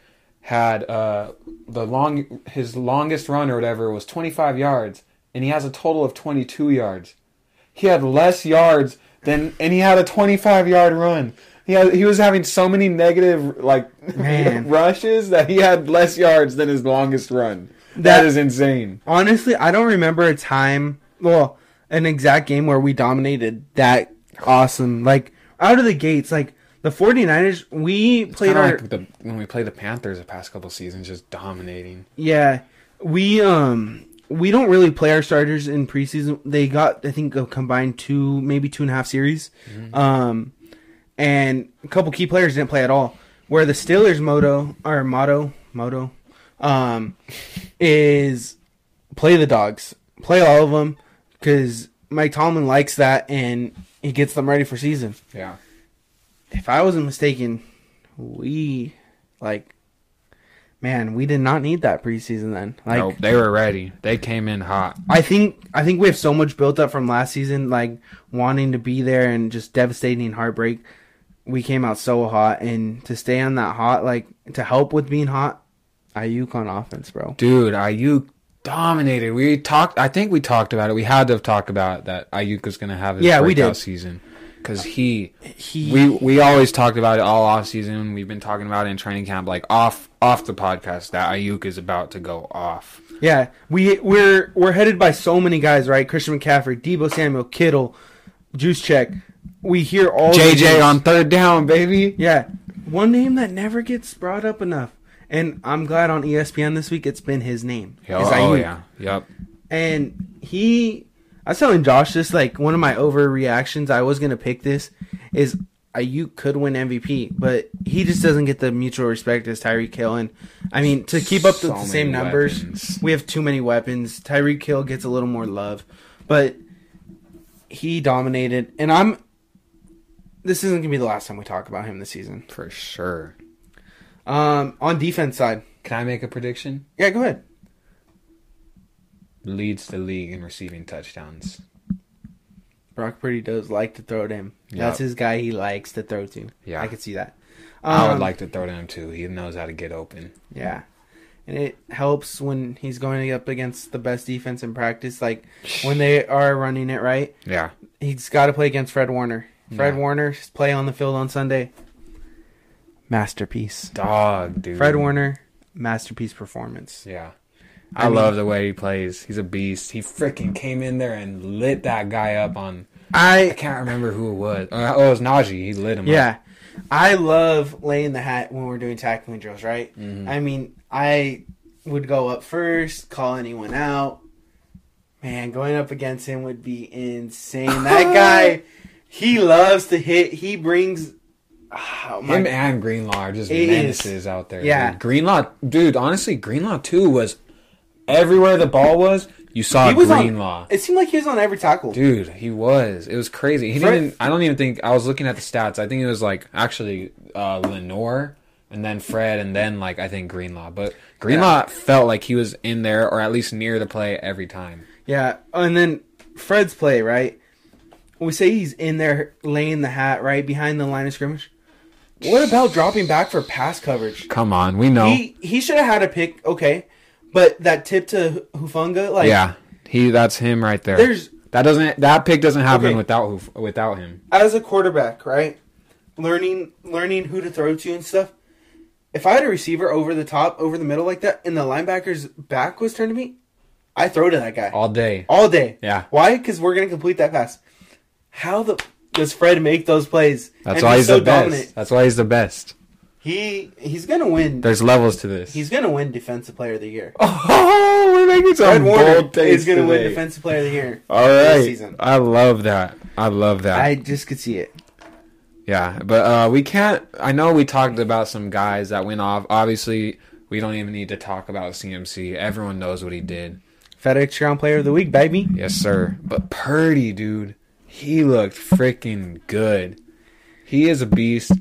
had uh, the long his longest run or whatever was 25 yards, and he has a total of 22 yards. He had less yards than, and he had a 25 yard run. He had, he was having so many negative like rushes that he had less yards than his longest run. That- is insane. Honestly, I don't remember a time, well, an exact game where we dominated that awesome. Like, out of the gates, like, The 49ers, we It's played our like the when we played the Panthers the past couple seasons, just dominating. yeah, we um we don't really play our starters in preseason. They got I think a combined two maybe two and a half series. Um and a couple key players didn't play at all. Where the Steelers motto or motto motto um is play the dogs, play all of them because Mike Tomlin likes that and he gets them ready for season. Yeah. If I wasn't mistaken, we like man, we did not need that preseason then. Like no, they were ready. They came in hot. I think I think we have so much built up from last season, like wanting to be there and just devastating heartbreak. We came out so hot, and to stay on that hot, like to help with being hot, Aiyuk on offense, bro. Dude, Aiyuk dominated. We talked. I think we talked about it. We had to have talked about that. Aiyuk was going to have his Yeah, we breakout did. season because he. He We we always talked about it all off season. We've been talking about it in training camp, like off off the podcast that Aiyuk is about to go off. Yeah, we we're we're headed by so many guys, right? Christian McCaffrey, Deebo Samuel, Kittle, Juszczyk. We hear all JJ on third down, baby. Yeah, one name that never gets brought up enough, and I'm glad on ESPN this week it's been his name. Oh, oh yeah, yep. And he, I was telling Josh this like one of my overreactions. I was gonna pick this is Aiyuk could win MVP, but he just doesn't get the mutual respect as Tyreek Hill. And I mean, to keep up So with the same numbers, weapons. we have too many weapons. Tyreek Hill gets a little more love, but he dominated. And I'm. This isn't gonna be the last time we talk about him this season. For sure. Um, on defense side, Can I make a prediction? yeah, go ahead. Leads the league in receiving touchdowns. Brock Purdy does like to throw to him. Yep. That's his guy. He likes to throw to. Yeah. I could see that. I would Um, like to throw to him too. He knows how to get open. Yeah. And it helps when he's going up against the best defense in practice. Like when they are running it right, Yeah. he's got to play against Fred Warner. Fred Yeah. Warner's play on the field on Sunday. Masterpiece. Dog, dude. Fred Warner, masterpiece performance. Yeah. I I, mean- love the way he plays. He's a beast. He freaking came in there and lit that guy up on. I I can't remember who it was. Uh, Oh, it was Najee. He lit him up. yeah, I love laying the hat when we're doing tackling drills. Right. Mhm. I mean, I would go up first, call anyone out. Man, going up against him would be insane. That guy, he loves to hit. He brings. Oh Him and Greenlaw are just It is. menaces out there. Yeah. dude. Greenlaw, dude. Honestly, Greenlaw too was everywhere the ball was. You saw He was on- Greenlaw. It seemed like he was on every tackle. Dude, he was. It was crazy. He Fred- didn't. I don't even think. I was looking at the stats. I think it was like actually uh, Lenoir, and then Fred, and then like I think Greenlaw. But Greenlaw felt like he was in there or at least near the play every time. Yeah, and then Fred's play, right? We say he's in there laying the hat, right behind the line of scrimmage. What about dropping back for pass coverage? Come on, we know. He he should have had a pick, okay, but that tip to Hufanga, like, yeah, he. That's him right there. there's that doesn't. That pick doesn't happen Okay. without without him. as a quarterback, right? Learning learning who to throw to and stuff. If I had a receiver over the top, over the middle like that, and the linebacker's back was turned to me, I throw to that guy all day. all day. Yeah, Why? Because we're gonna complete that pass. How the does Fred make those plays? that's and why he's so the best. dominant? That's why he's the best. He he's gonna win. There's levels to this. He's gonna win Defensive Player of the Year. oh, we're making Fred some Warner bold takes is gonna win. Defensive Player of the Year. All season. I love that. I love that. I just could see it. Yeah, but uh, we can't. I know we talked about some guys that went off. Obviously, we don't even need to talk about CMC. Everyone knows what he did. FedEx Ground Player of the Week, baby. Yes, sir. But Purdy, dude, he looked freaking good. He is a beast.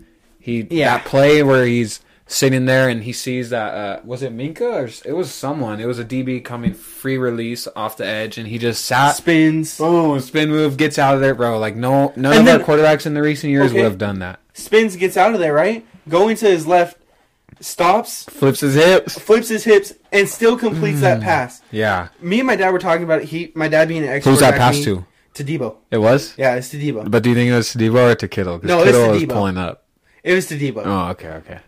He Yeah. that play where he's sitting there and he sees that uh, was it Minkah or it was someone. It was a DB coming free release off the edge and he just sat. Spins, Boom! Spin move gets out of there, bro. Like no, none And of then- our quarterbacks in the recent years Okay. would have done that. spins, gets out of there, right? Going to his left, stops, Flips his hips. flips his hips, and still completes that Hmm. pass. Yeah. Me and my dad were talking about it. He, my dad being an expert. Who's that pass to? To Deebo. It was. Yeah, it's to Deebo. But do you think it was to Deebo or to Kittle? No, it's Kittle to was Deebo. pulling up. It was to Deebo. Oh, okay, okay.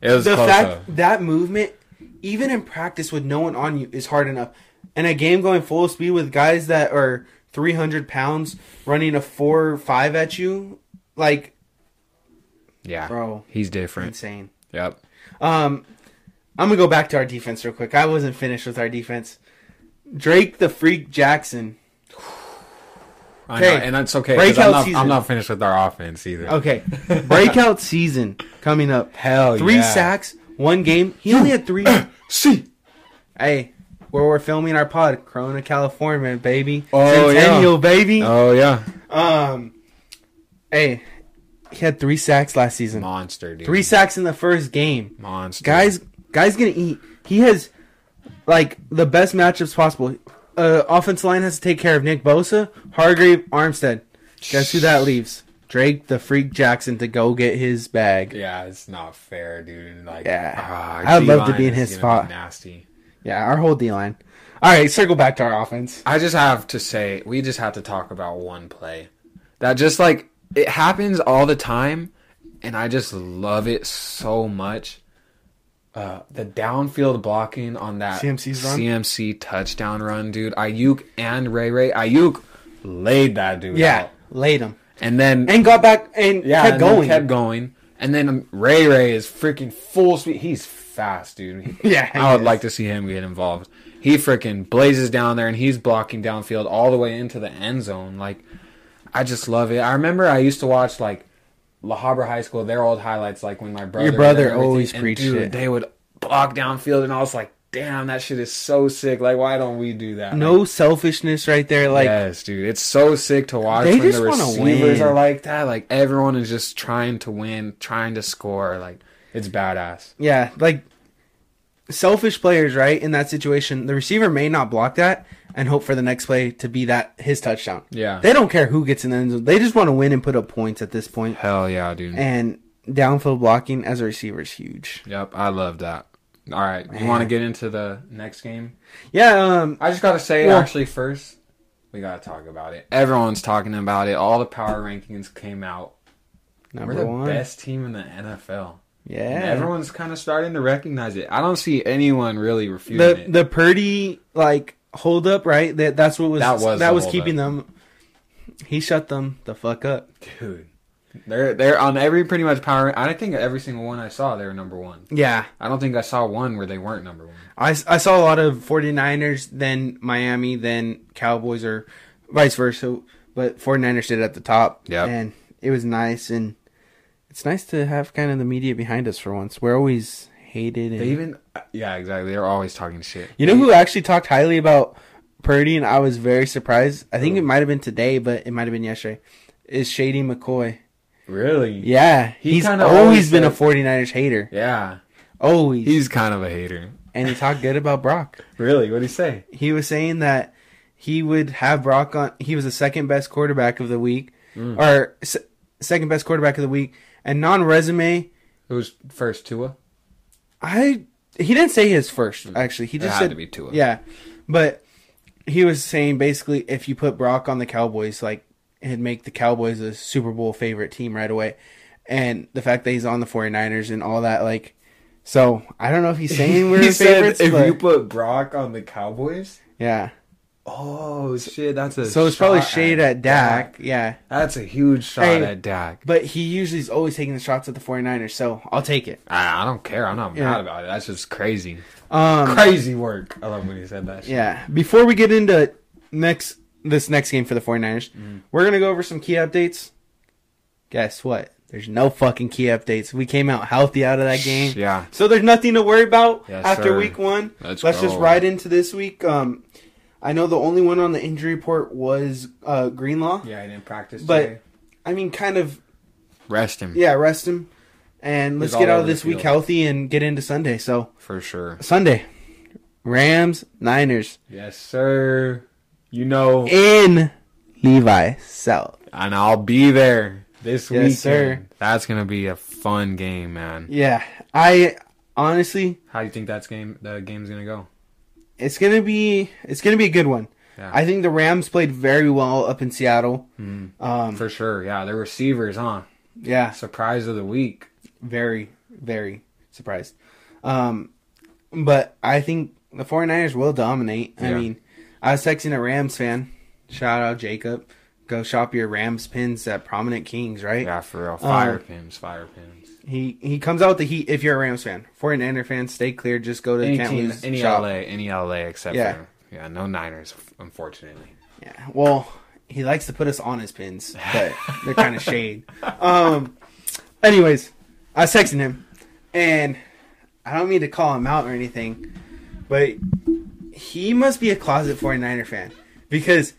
It was the close fact though. that movement, even in practice with no one on you, is hard enough. And a game going full speed with guys that are 300 pounds running a 4 or 5 at you, like, Yeah, bro, he's different. insane. Yep. Um, I'm gonna go back to our defense real quick. I wasn't finished with our defense. Drake the Freak Jackson. I know, and that's okay. 'cause Breakout I'm not, season. I'm not finished with our offense either. Okay, breakout season coming up. Hell Three yeah. sacks, one game. He only had three. See. hey, where we're filming our pod, Corona, California, baby. Oh, yeah. Centennial, baby. Oh yeah. Um, hey, he had three sacks last season. Monster, dude. Three sacks in the first game. Monster. Guys, guys gonna eat. He has like the best matchups possible. Uh, offensive line has to take care of Nick Bosa, Hargrave, Armstead. Guess who that leaves? Drake the Freak Jackson to go get his bag. Yeah, it's not fair, dude. Like, Yeah. ah, I'd love to be in his spot. Nasty. Yeah, our whole D line. All right, circle back to our offense. I just have to say, we just have to talk about one play that just like it happens all the time, and I just love it so much. Uh, the downfield blocking on that CMC's run? CMC touchdown run, dude. Aiyuk and Ray Ray. Aiyuk laid that dude Yeah, out, laid him and then and got back and yeah, kept and going. kept going, and then Ray Ray is freaking full speed. He's fast, dude. He- Yeah, I would is. like to see him get involved. He freaking blazes down there, and he's blocking downfield all the way into the end zone. Like, I just love it. I remember I used to watch like La Habra High School, their old highlights, like when my brother, did brother always preached dude, it. They would block downfield, and I was like, damn, that shit is so sick. Like, why don't we do that? No selfishness right there. Like yes, dude, it's so sick to watch They when just the receivers win. are like that. Like everyone is just trying to win, trying to score. Like it's badass. Yeah, like selfish players, right? In that situation, the receiver may not block that and hope for the next play to be that his touchdown. Yeah, They don't care who gets in the end zone. They just want to win and put up points at this point. hell yeah, dude. And downfield blocking as a receiver is huge. yep, I love that. All right, you want to get into the next game? Yeah, um, I just gotta say, Well- actually, first we gotta talk about it. Everyone's talking about it. All the power rankings came out. number We're the one. best team in the NFL. Yeah. And everyone's kind of starting to recognize it. I don't see anyone really refuting the it. the Purdy like hold up, right? That that's what was That that was was, the keeping them. He shut them the fuck up. Dude, they're they're on every pretty much power. I think every single one I saw, they were number one. Yeah. I don't think I saw one where they weren't number one. I, I saw a lot of 49ers, then Miami, then Cowboys, or vice versa. But 49ers did at the top. Yeah, And it was nice. And it's nice to have kind of the media behind us for once. We're always hated. And, They even, yeah, exactly. They're always talking shit. you know who actually talked highly about Purdy, and I was very surprised? I think it might have been today, but it might have been yesterday. Is Shady McCoy. Really? Yeah. He he's always always been a said- 49ers hater. Yeah. Always. He's kind of a hater. and he talked good about Brock. Really? What did he say? he was saying that he would have Brock on. He was the second best quarterback of the week, Mm. or se- second best quarterback of the week. And non-resume, Who's first, Tua? I he didn't say his first. Mm. Actually, he It just had said to be Tua. yeah, but he was saying basically if you put Brock on the Cowboys, like it'd make the Cowboys a Super Bowl favorite team right away. And the fact that he's on the 49ers and all that, like, so I don't know if he's saying we're he the said favorites, if but you put Brock on the Cowboys. yeah. Oh shit, that's a So it's probably shade at Dak, yeah. That's a huge shot Hey. at Dak. But he usually is always taking the shots at the 49ers, so I'll take it. I, I don't care. I'm not Yeah. mad about it. That's just crazy. Um, Crazy work. I love when he said that. Shit. yeah. Before we get into next this next game for the 49ers, Mm-hmm. we're going to go over some key updates. Guess what? There's no fucking key updates. We came out healthy out of that game. Yeah. So there's nothing to worry about Yes, after sir. week 1. Let's Let's just ride into this week. Um I know the only one on the injury report was uh Greenlaw. Yeah, I didn't practice But- today. I mean kind of Rest him. yeah, rest him. And let's He's get out of this week healthy and get into Sunday. So For sure. Sunday, Rams, Niners Yes, sir. You know, in Levi South. and I'll be there this Yes, weekend. sir. That's gonna be a fun game, man. Yeah, I honestly, How do you think that's game? The game's gonna go? It's gonna be it's gonna be a good one. Yeah. I think the Rams played very well up in Seattle. Mm, Um, for sure. Yeah, the receivers, huh? yeah, Surprise of the week. very very surprised. Um, but I think the 49ers will dominate. I mean, I was texting a Rams fan. Shout out Jacob. Go shop your Rams pins at Prominent Kings, right? Yeah, for real. Fire Uh, pins, fire pins. He he comes out with the heat. If you're a Rams fan, 49er fan, stay clear. Just go to the Any can't team, any shop. LA, any LA except Yeah. for yeah, no Niners, unfortunately. Yeah. Well, he likes to put us on his pins, but they're kind of shade. Um. Anyways, I was texting him, and I don't mean to call him out or anything, but he must be a closet 49er fan because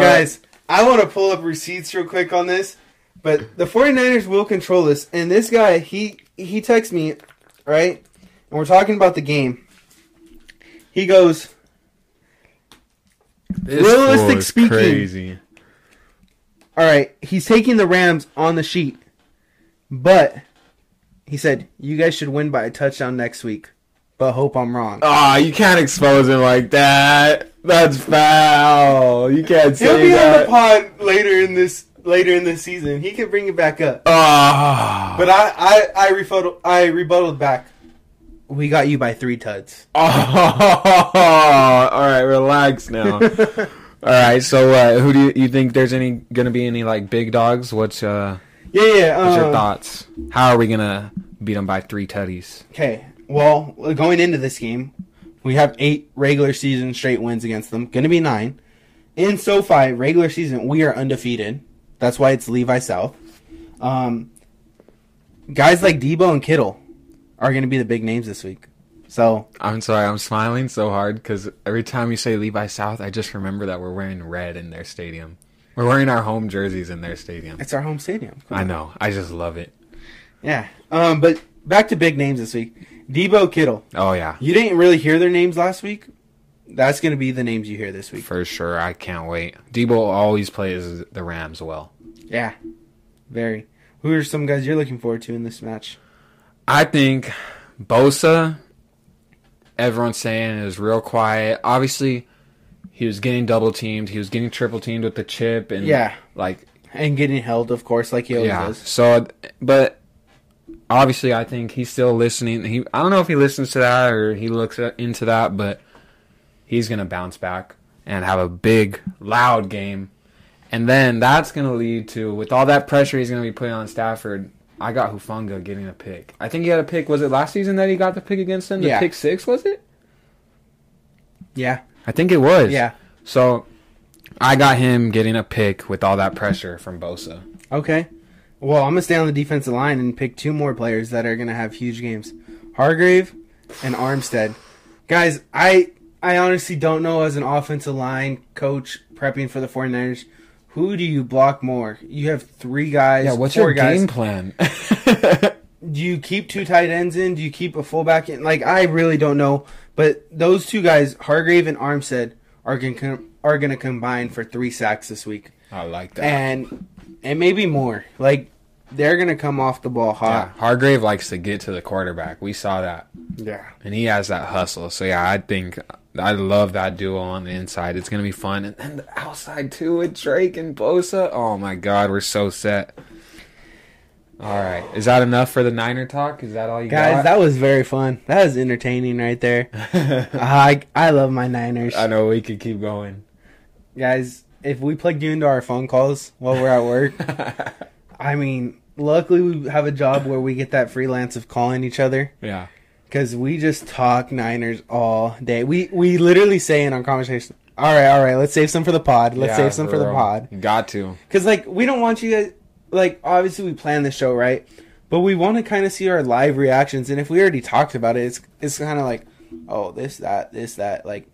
guys, I want to pull up receipts real quick on this, but the 49ers will control this. And this guy, he he texts me, right? And we're talking about the game. He goes, This Realistic speaking- crazy. "All right, he's taking the Rams on the sheet, but he said you guys should win by a touchdown next week, but hope I'm wrong." Ah, you can't expose him like that. That's foul. You can't see it. He'll say be on the that. pod later in this later in this season. He can bring it back up. Ah, But I I I rebutted I rebutted back. We got you by three tuds. Oh, all right, relax now. all right, so uh, who do you, you think there's any gonna be any like big dogs? What's uh, Yeah, yeah. what's your um, thoughts? How are we gonna beat them by three tutties? Okay. Well, going into this game, we have eight regular season straight wins against them. Going to be nine. In SoFi regular season, we are undefeated. That's why it's Levi South. Um, guys like Deebo and Kittle are going to be the big names this week. So I'm sorry, I'm smiling so hard because every time you say Levi South, I just remember that we're wearing red in their stadium. We're wearing our home jerseys in their stadium. it's our home stadium. I know. I just love it. Yeah. Um, but back to big names this week. Deebo Kittle. Oh yeah, You didn't really hear their names last week. That's going to be the names you hear this week. for sure. I can't wait. Deebo always plays the Rams well. Yeah. Very. Who are some guys you're looking forward to in this match? I think Bosa, everyone's saying is real quiet. Obviously, he was getting double teamed. He was getting triple teamed with the chip and Yeah. like And getting held, of course, like he always yeah. does. So, but obviously, I think he's still listening. He I don't know if he listens to that or he looks into that, but he's gonna bounce back and have a big, loud game. And then that's gonna lead to with all that pressure he's gonna be putting on Stafford. I got Hufanga getting a pick. I think he had a pick. Was it last season that he got the pick against them? The Yeah. pick six was it? Yeah. I think it was. Yeah. So I got him getting a pick with all that pressure from Bosa. Okay. Well, I'm going to stay on the defensive line and pick two more players that are going to have huge games Hargrave and Armstead. Guys, I I honestly don't know as an offensive line coach prepping for the 49ers. Who do you block more? You have three guys. Yeah, what's your guys. game plan? do you keep two tight ends in? Do you keep a fullback in? Like I really don't know, but those two guys, Hargrave and Armstead, are to are going to combine for three sacks this week, I like that. and and maybe more. Like they're going to come off the ball yeah. Hargrave likes to get to the quarterback. We saw that, Yeah, and he has that hustle. So yeah, I think I love that duo on the inside. It's gonna be fun, and then the outside too with Drake and Bosa. Oh my God, we're so set. All right, is that enough for the Niner talk? Is that all you guys, got? that was very fun. That was entertaining right there. I I love my Niners, I know we could keep going. guys. If we plugged you into our phone calls while we're at work, I mean, luckily we have a job where we get that freelance of calling each other. yeah, Cause we just talk Niners all day. We we literally say in our conversation, "All right, all right, let's save some for the pod. Let's Yeah, save some for the real. pod." You got to. Cause like we don't want you guys like obviously we plan the show right, but we want to kind of see our live reactions. And if we already talked about it, it's it's kind of like, oh this that this that like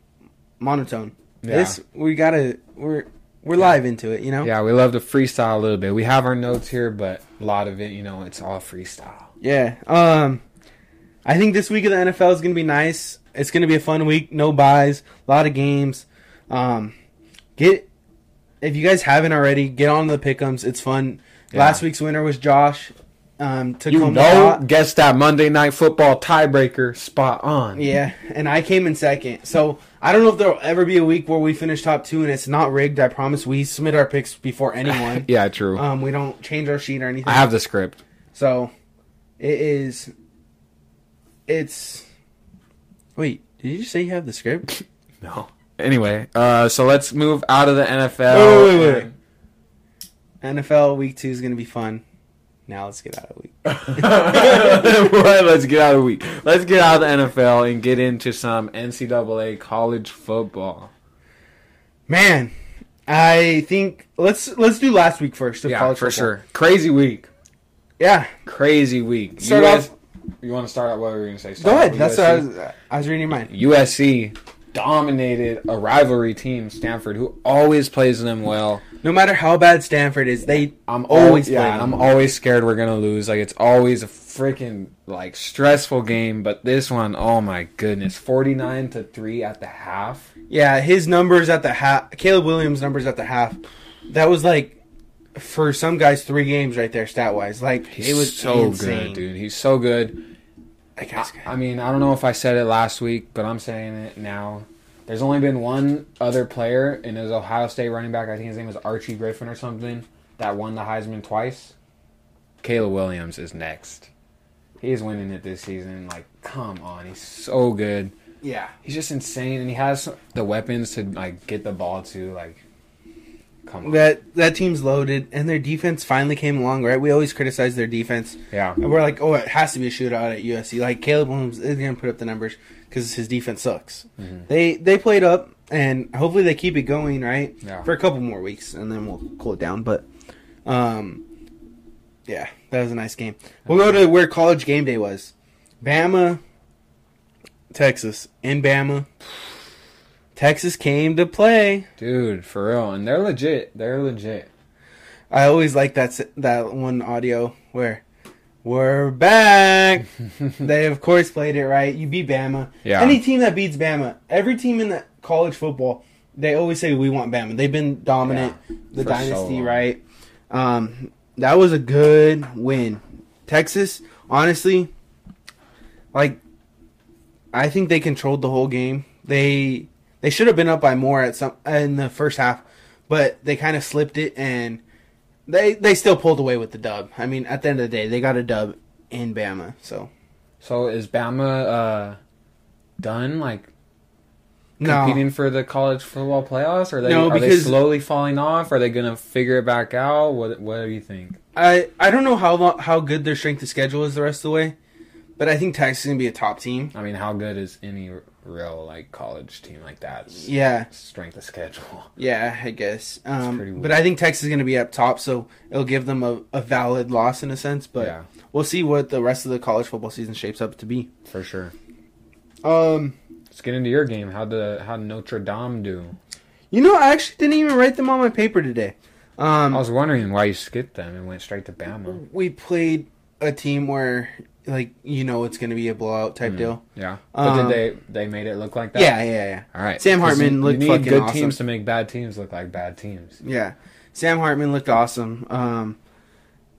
monotone. Yeah. This we gotta we're we're live into it, you know. Yeah, we love to freestyle a little bit. We have our notes here, but a lot of it, you know, it's all freestyle. Yeah. Um, I think this week of the NFL is going to be nice. It's going to be a fun week. No byes, a lot of games. Um, get if you guys haven't already, get on the pickums. It's fun. Yeah. Last week's winner was Josh. Um, took You know, guess that Monday Night Football tiebreaker spot on. Yeah, and I came in second. So I don't know if there'll ever be a week where we finish top two and it's not rigged. I promise. We submit our picks before anyone. Yeah, true. Um, we don't change our sheet or anything. I have the script. So it is. It's. Wait, did you say you have the script? No. Anyway, uh, so let's move out of the NFL. Wait, wait, wait, wait. NFL week two is gonna be fun. Now let's get out of week. Well, let's get out of the week. Let's get out of the NFL and get into some NCAA college football. Man, I think let's let's do last week first. of Yeah, college for football. sure. Crazy week. Yeah, Crazy week. Start US off- You want to start out? What were you gonna say? go ahead. That's what I was, I was reading your mind. USC dominated a rivalry team, Stanford, who always plays them well. No matter how bad Stanford is, they I'm Always yeah. I'm always scared we're gonna lose. Like it's always a freaking like stressful game. But this one, oh my goodness, forty nine to three at the half. yeah his numbers at the half. Caleb Williams numbers at the half. That was like for some guys three games right there stat wise. Like He's it was so insane. good, dude. He's so good. I, good. I mean, I don't know if I said it last week, but I'm saying it now. There's only been one other player, and it was Ohio State running back. I think his name was Archie Griffin or something, that won the Heisman twice. Caleb Williams is next. He's winning it this season. Like, come on, he's so good. yeah. He's just insane, and he has the weapons to like get the ball to. Like, come on, That that team's loaded, and their defense finally came along. Right, we always criticize their defense, yeah, and we're like, oh, it has to be a shootout at USC. Like Caleb Williams is going to put up the numbers because his defense sucks. Mhm. They they played up, and hopefully they keep it going. Right, Yeah. for a couple more weeks, and then we'll cool it down. But, um, yeah, that was a nice game. We'll go to where College Game Day was, Bama, Texas, in Bama. Texas came to play. dude, for real, and they're legit. They're legit. I always like that that one audio where we're back. they of course played it right. You beat Bama. Yeah. Any team that beats Bama, every team in the college football, they always say we want Bama. They've been dominant, the for so dynasty, right? Um, that was a good win. Texas, honestly, like I think they controlled the whole game. They they should have been up by more at some in the first half, but they kind of slipped it and they they still pulled away with the dub. I mean, at the end of the day, they got a dub in Bama. So So is Bama uh, done? Like no, competing for the college football playoffs? Are they No, are they slowly falling off? Are they gonna figure it back out? What What do you think? I I don't know how long, how good their strength of schedule is the rest of the way, but I think Texas is gonna be a top team. I mean, how good is any real like college team like that? Yeah, Strength of schedule. yeah, I guess. Um, but I think Texas is gonna be up top, so it'll give them a, a valid loss in a sense. But yeah, we'll see what the rest of the college football season shapes up to be. for sure. Um, Let's get into your game. How the how Notre Dame do? you know, I actually didn't even write them on my paper today. Um, I was wondering why you skipped them and went straight to Bama. we played a team where like you know it's going to be a blowout type Mm. deal. Yeah, but Um, did they they made it look like that? Yeah, yeah, yeah. All right. Sam Hartman you, looked you need fucking good awesome. teams to make bad teams look like bad teams. Yeah. Sam Hartman looked awesome. Um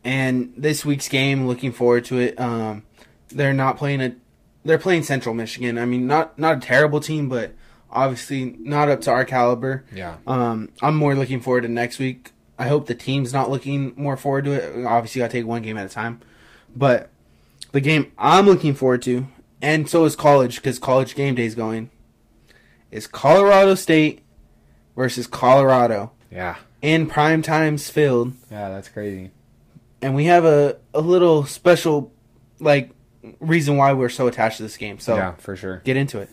and this week's game, looking forward to it. Um they're not playing a they're playing Central Michigan. I mean, not not a terrible team, but obviously not up to our caliber. Yeah. Um I'm more looking forward to next week. I hope the team's not looking more forward to it. Obviously, to take one game at a time. But the game I'm looking forward to, and so is college because college game day is going, is Colorado State versus Colorado Yeah. in prime times field, Yeah, that's crazy. and we have a a little special like reason why we're so attached to this game. So yeah, for sure. get into it.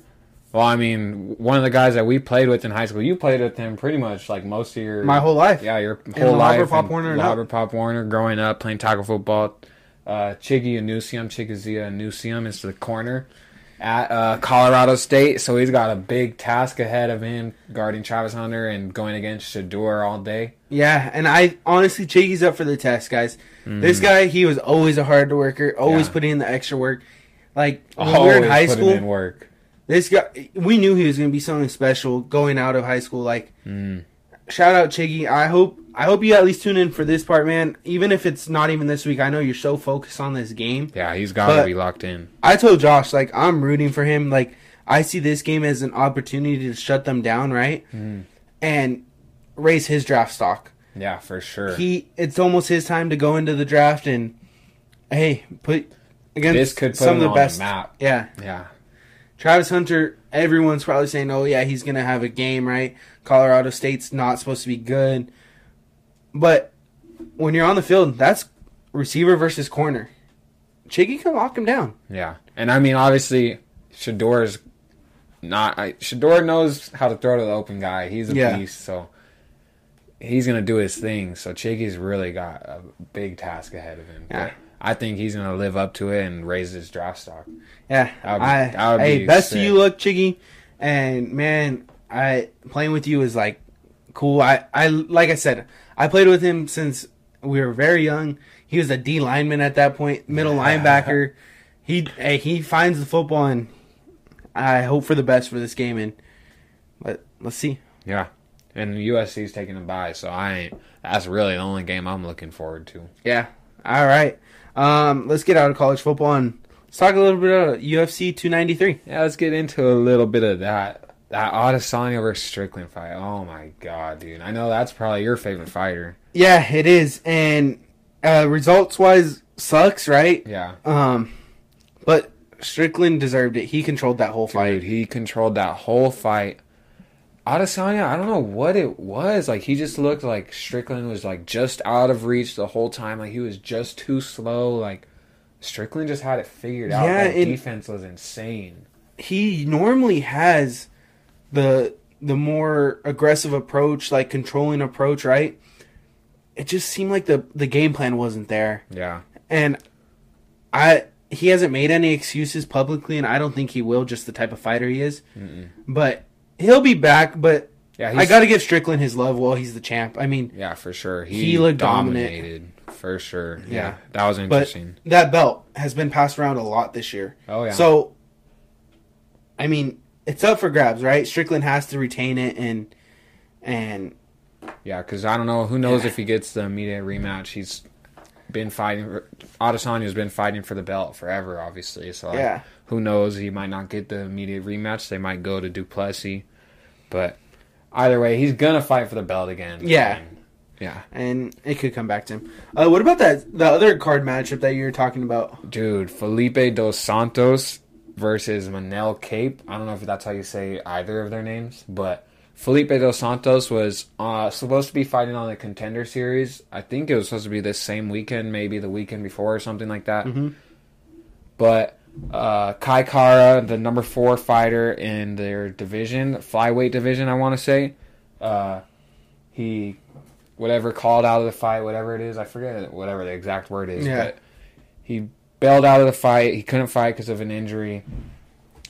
Well, I mean, one of the guys that we played with in high school, you played with him pretty much like most of your My whole life. yeah your whole Labrador life. Pop and Warner. Labrador Pop Warner, growing up playing tackle football. Uh, Chiggy Anusiem, Chigozie Anusiem is the corner at uh, Colorado State, so he's got a big task ahead of him guarding Travis Hunter and going against Shedeur all day. Yeah, and I honestly, Chiggy's up for the test, guys. This guy, he was always a hard worker, always. Yeah. putting in the extra work. Like when we were in high putting in school, work. this guy, we knew he was going to be something special going out of high school. Like, Mm. Shout out Chiggy. I hope, I hope you at least tune in for this part, man. Even if it's not even this week, I know you're so focused on this game. Yeah, he's got to be locked in. I told Josh, like, I'm rooting for him. Like, I see this game as an opportunity to shut them down, right? Mm. And raise his draft stock. Yeah, for sure. He, it's almost his time to go into the draft and, hey, put against this could put some of the on best. the map. Yeah, Yeah, Travis Hunter everyone's probably saying, "Oh yeah, he's gonna have a game." Right? Colorado State's not supposed to be good, but when you're on the field, that's receiver versus corner. Chiggy can lock him down. Yeah, and I mean, obviously, Shedeur's not. I, Shedeur knows how to throw to the open guy. He's a Yeah. beast, so he's gonna do his thing. So Chiggy's really got a big task ahead of him. Yeah. But I think he's gonna live up to it and raise his draft stock. Yeah, be- I, hey, be best sick. of you look, Chiggy, and man, I playing with you is like cool. I, I like I said, I played with him since we were very young. He was a D lineman at that point, middle linebacker. He hey, he finds the football, and I hope for the best for this game. And but let's see. Yeah, and USC's taking a bye, so I ain't. That's really the only game I'm looking forward to. Yeah. All right. Um, let's get out of college football and let's talk a little bit about UFC 293. Yeah, let's get into a little bit of that. That Adesanya versus Strickland fight. Oh my god, dude! I know that's probably your favorite fighter. Yeah, it is. And uh, results wise, sucks, right? Yeah, Um, but Strickland deserved it. He controlled that whole dude, fight. he controlled that whole fight. Adesanya, I don't know what it was. Like he just looked like Strickland was like just out of reach the whole time. Like he was just too slow. Like Strickland just had it figured out. Yeah, that defense was insane. He normally has the the more aggressive approach, like controlling approach, right? It just seemed like the the game plan wasn't there. Yeah, And I he hasn't made any excuses publicly, and I don't think he will. Just the type of fighter he is. Mm-mm. But he'll be back. But yeah. I got to give Strickland his love while he's the champ. I mean, Yeah, for sure. He looked dominant. dominated for sure. Yeah, Yeah. that was but interesting. that belt has been passed around a lot this year. oh yeah. So, I mean, it's up for grabs, right? Strickland has to retain it, and and Yeah, because I don't know. Who knows Yeah. if he gets the immediate rematch? He's been fighting. Adesanya's been fighting for the belt forever, obviously. So yeah, who knows? He might not get the immediate rematch. They might go to du Plessis, but either way, he's gonna fight for the belt again. Yeah. And- yeah, and it could come back to him. Uh, what about that the other card matchup that you were talking about? dude. Felipe dos Santos versus Manel Kape. I don't know if that's how you say either of their names, but. Felipe dos Santos was uh, supposed to be fighting on the contender series. I think it was supposed to be this same weekend, maybe the weekend before or something like that. Mhm. But uh, Kai Kara, the number four fighter in their division, flyweight division, I want to say, uh, he whatever called out of the fight, whatever it is, I forget whatever the exact word is, Yeah. but he bailed out of the fight. He couldn't fight because of an injury.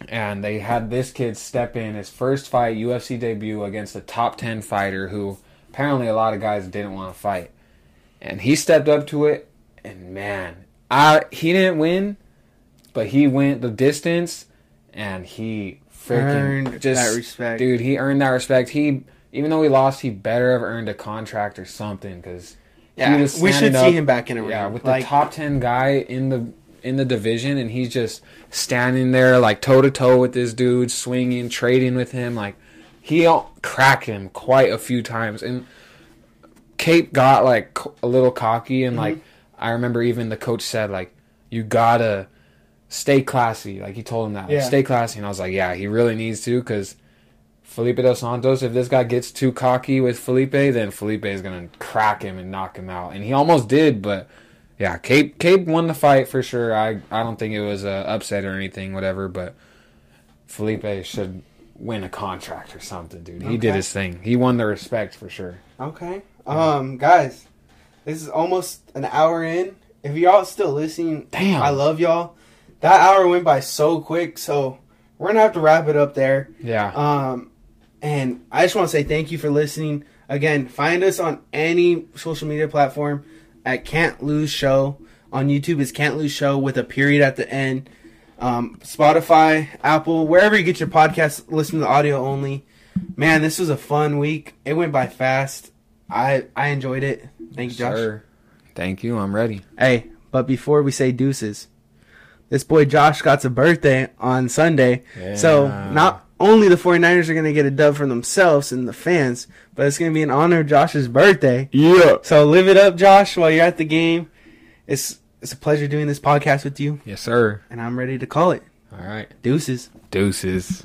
And they had this kid step in his first fight, UFC debut against a top 10 fighter who apparently a lot of guys didn't want to fight. And he stepped up to it, and man, I he didn't win, but he went the distance, and he freaking Earned just that respect. dude. He earned that respect. He even though he lost, he better have earned a contract or something because Yeah, he was we should standing see him back in a ring. yeah, with like, the top ten guy in the in the division, and he's just standing there like toe to toe with this dude, swinging, trading with him. Like he cracked him quite a few times, and Kape got like a little cocky, Mm-hmm. and like I remember even the coach said like you gotta stay classy. Like he told him that, like, Yeah. stay classy, and I was like, yeah, he really needs to because. Felipe dos Santos, if this guy gets too cocky with Felipe, then Felipe is gonna crack him and knock him out, and he almost did. But yeah, Kape Kape won the fight for sure. I I don't think it was a upset or anything, whatever. But Felipe should win a contract or something, dude. He did his thing. He won the respect for sure. Okay. Um, guys, this is almost an hour in. If y'all still listening, Damn. I love y'all. That hour went by so quick, so we're gonna have to wrap it up there. Yeah, Um, and I just want to say thank you for listening. Again, find us on any social media platform at Can't Lose Show. On YouTube is Can't Lose Show with a period at the end. Um, Spotify, Apple, wherever you get your podcast, listen to the audio only. Man, this was a fun week. It went by fast. I I enjoyed it. Thank you, Josh. Sir. Thank you. I'm ready. Hey, but before we say deuces, this boy Josh got a birthday on Sunday. So not only the 49ers are going to get a dub for themselves and the fans, but it's going to be in honor of Josh's birthday. Yeah. So live it up, Josh, while you're at the game. It's it's a pleasure doing this podcast with you, Yes, sir. and I'm ready to call it. All right. Deuces. Deuces.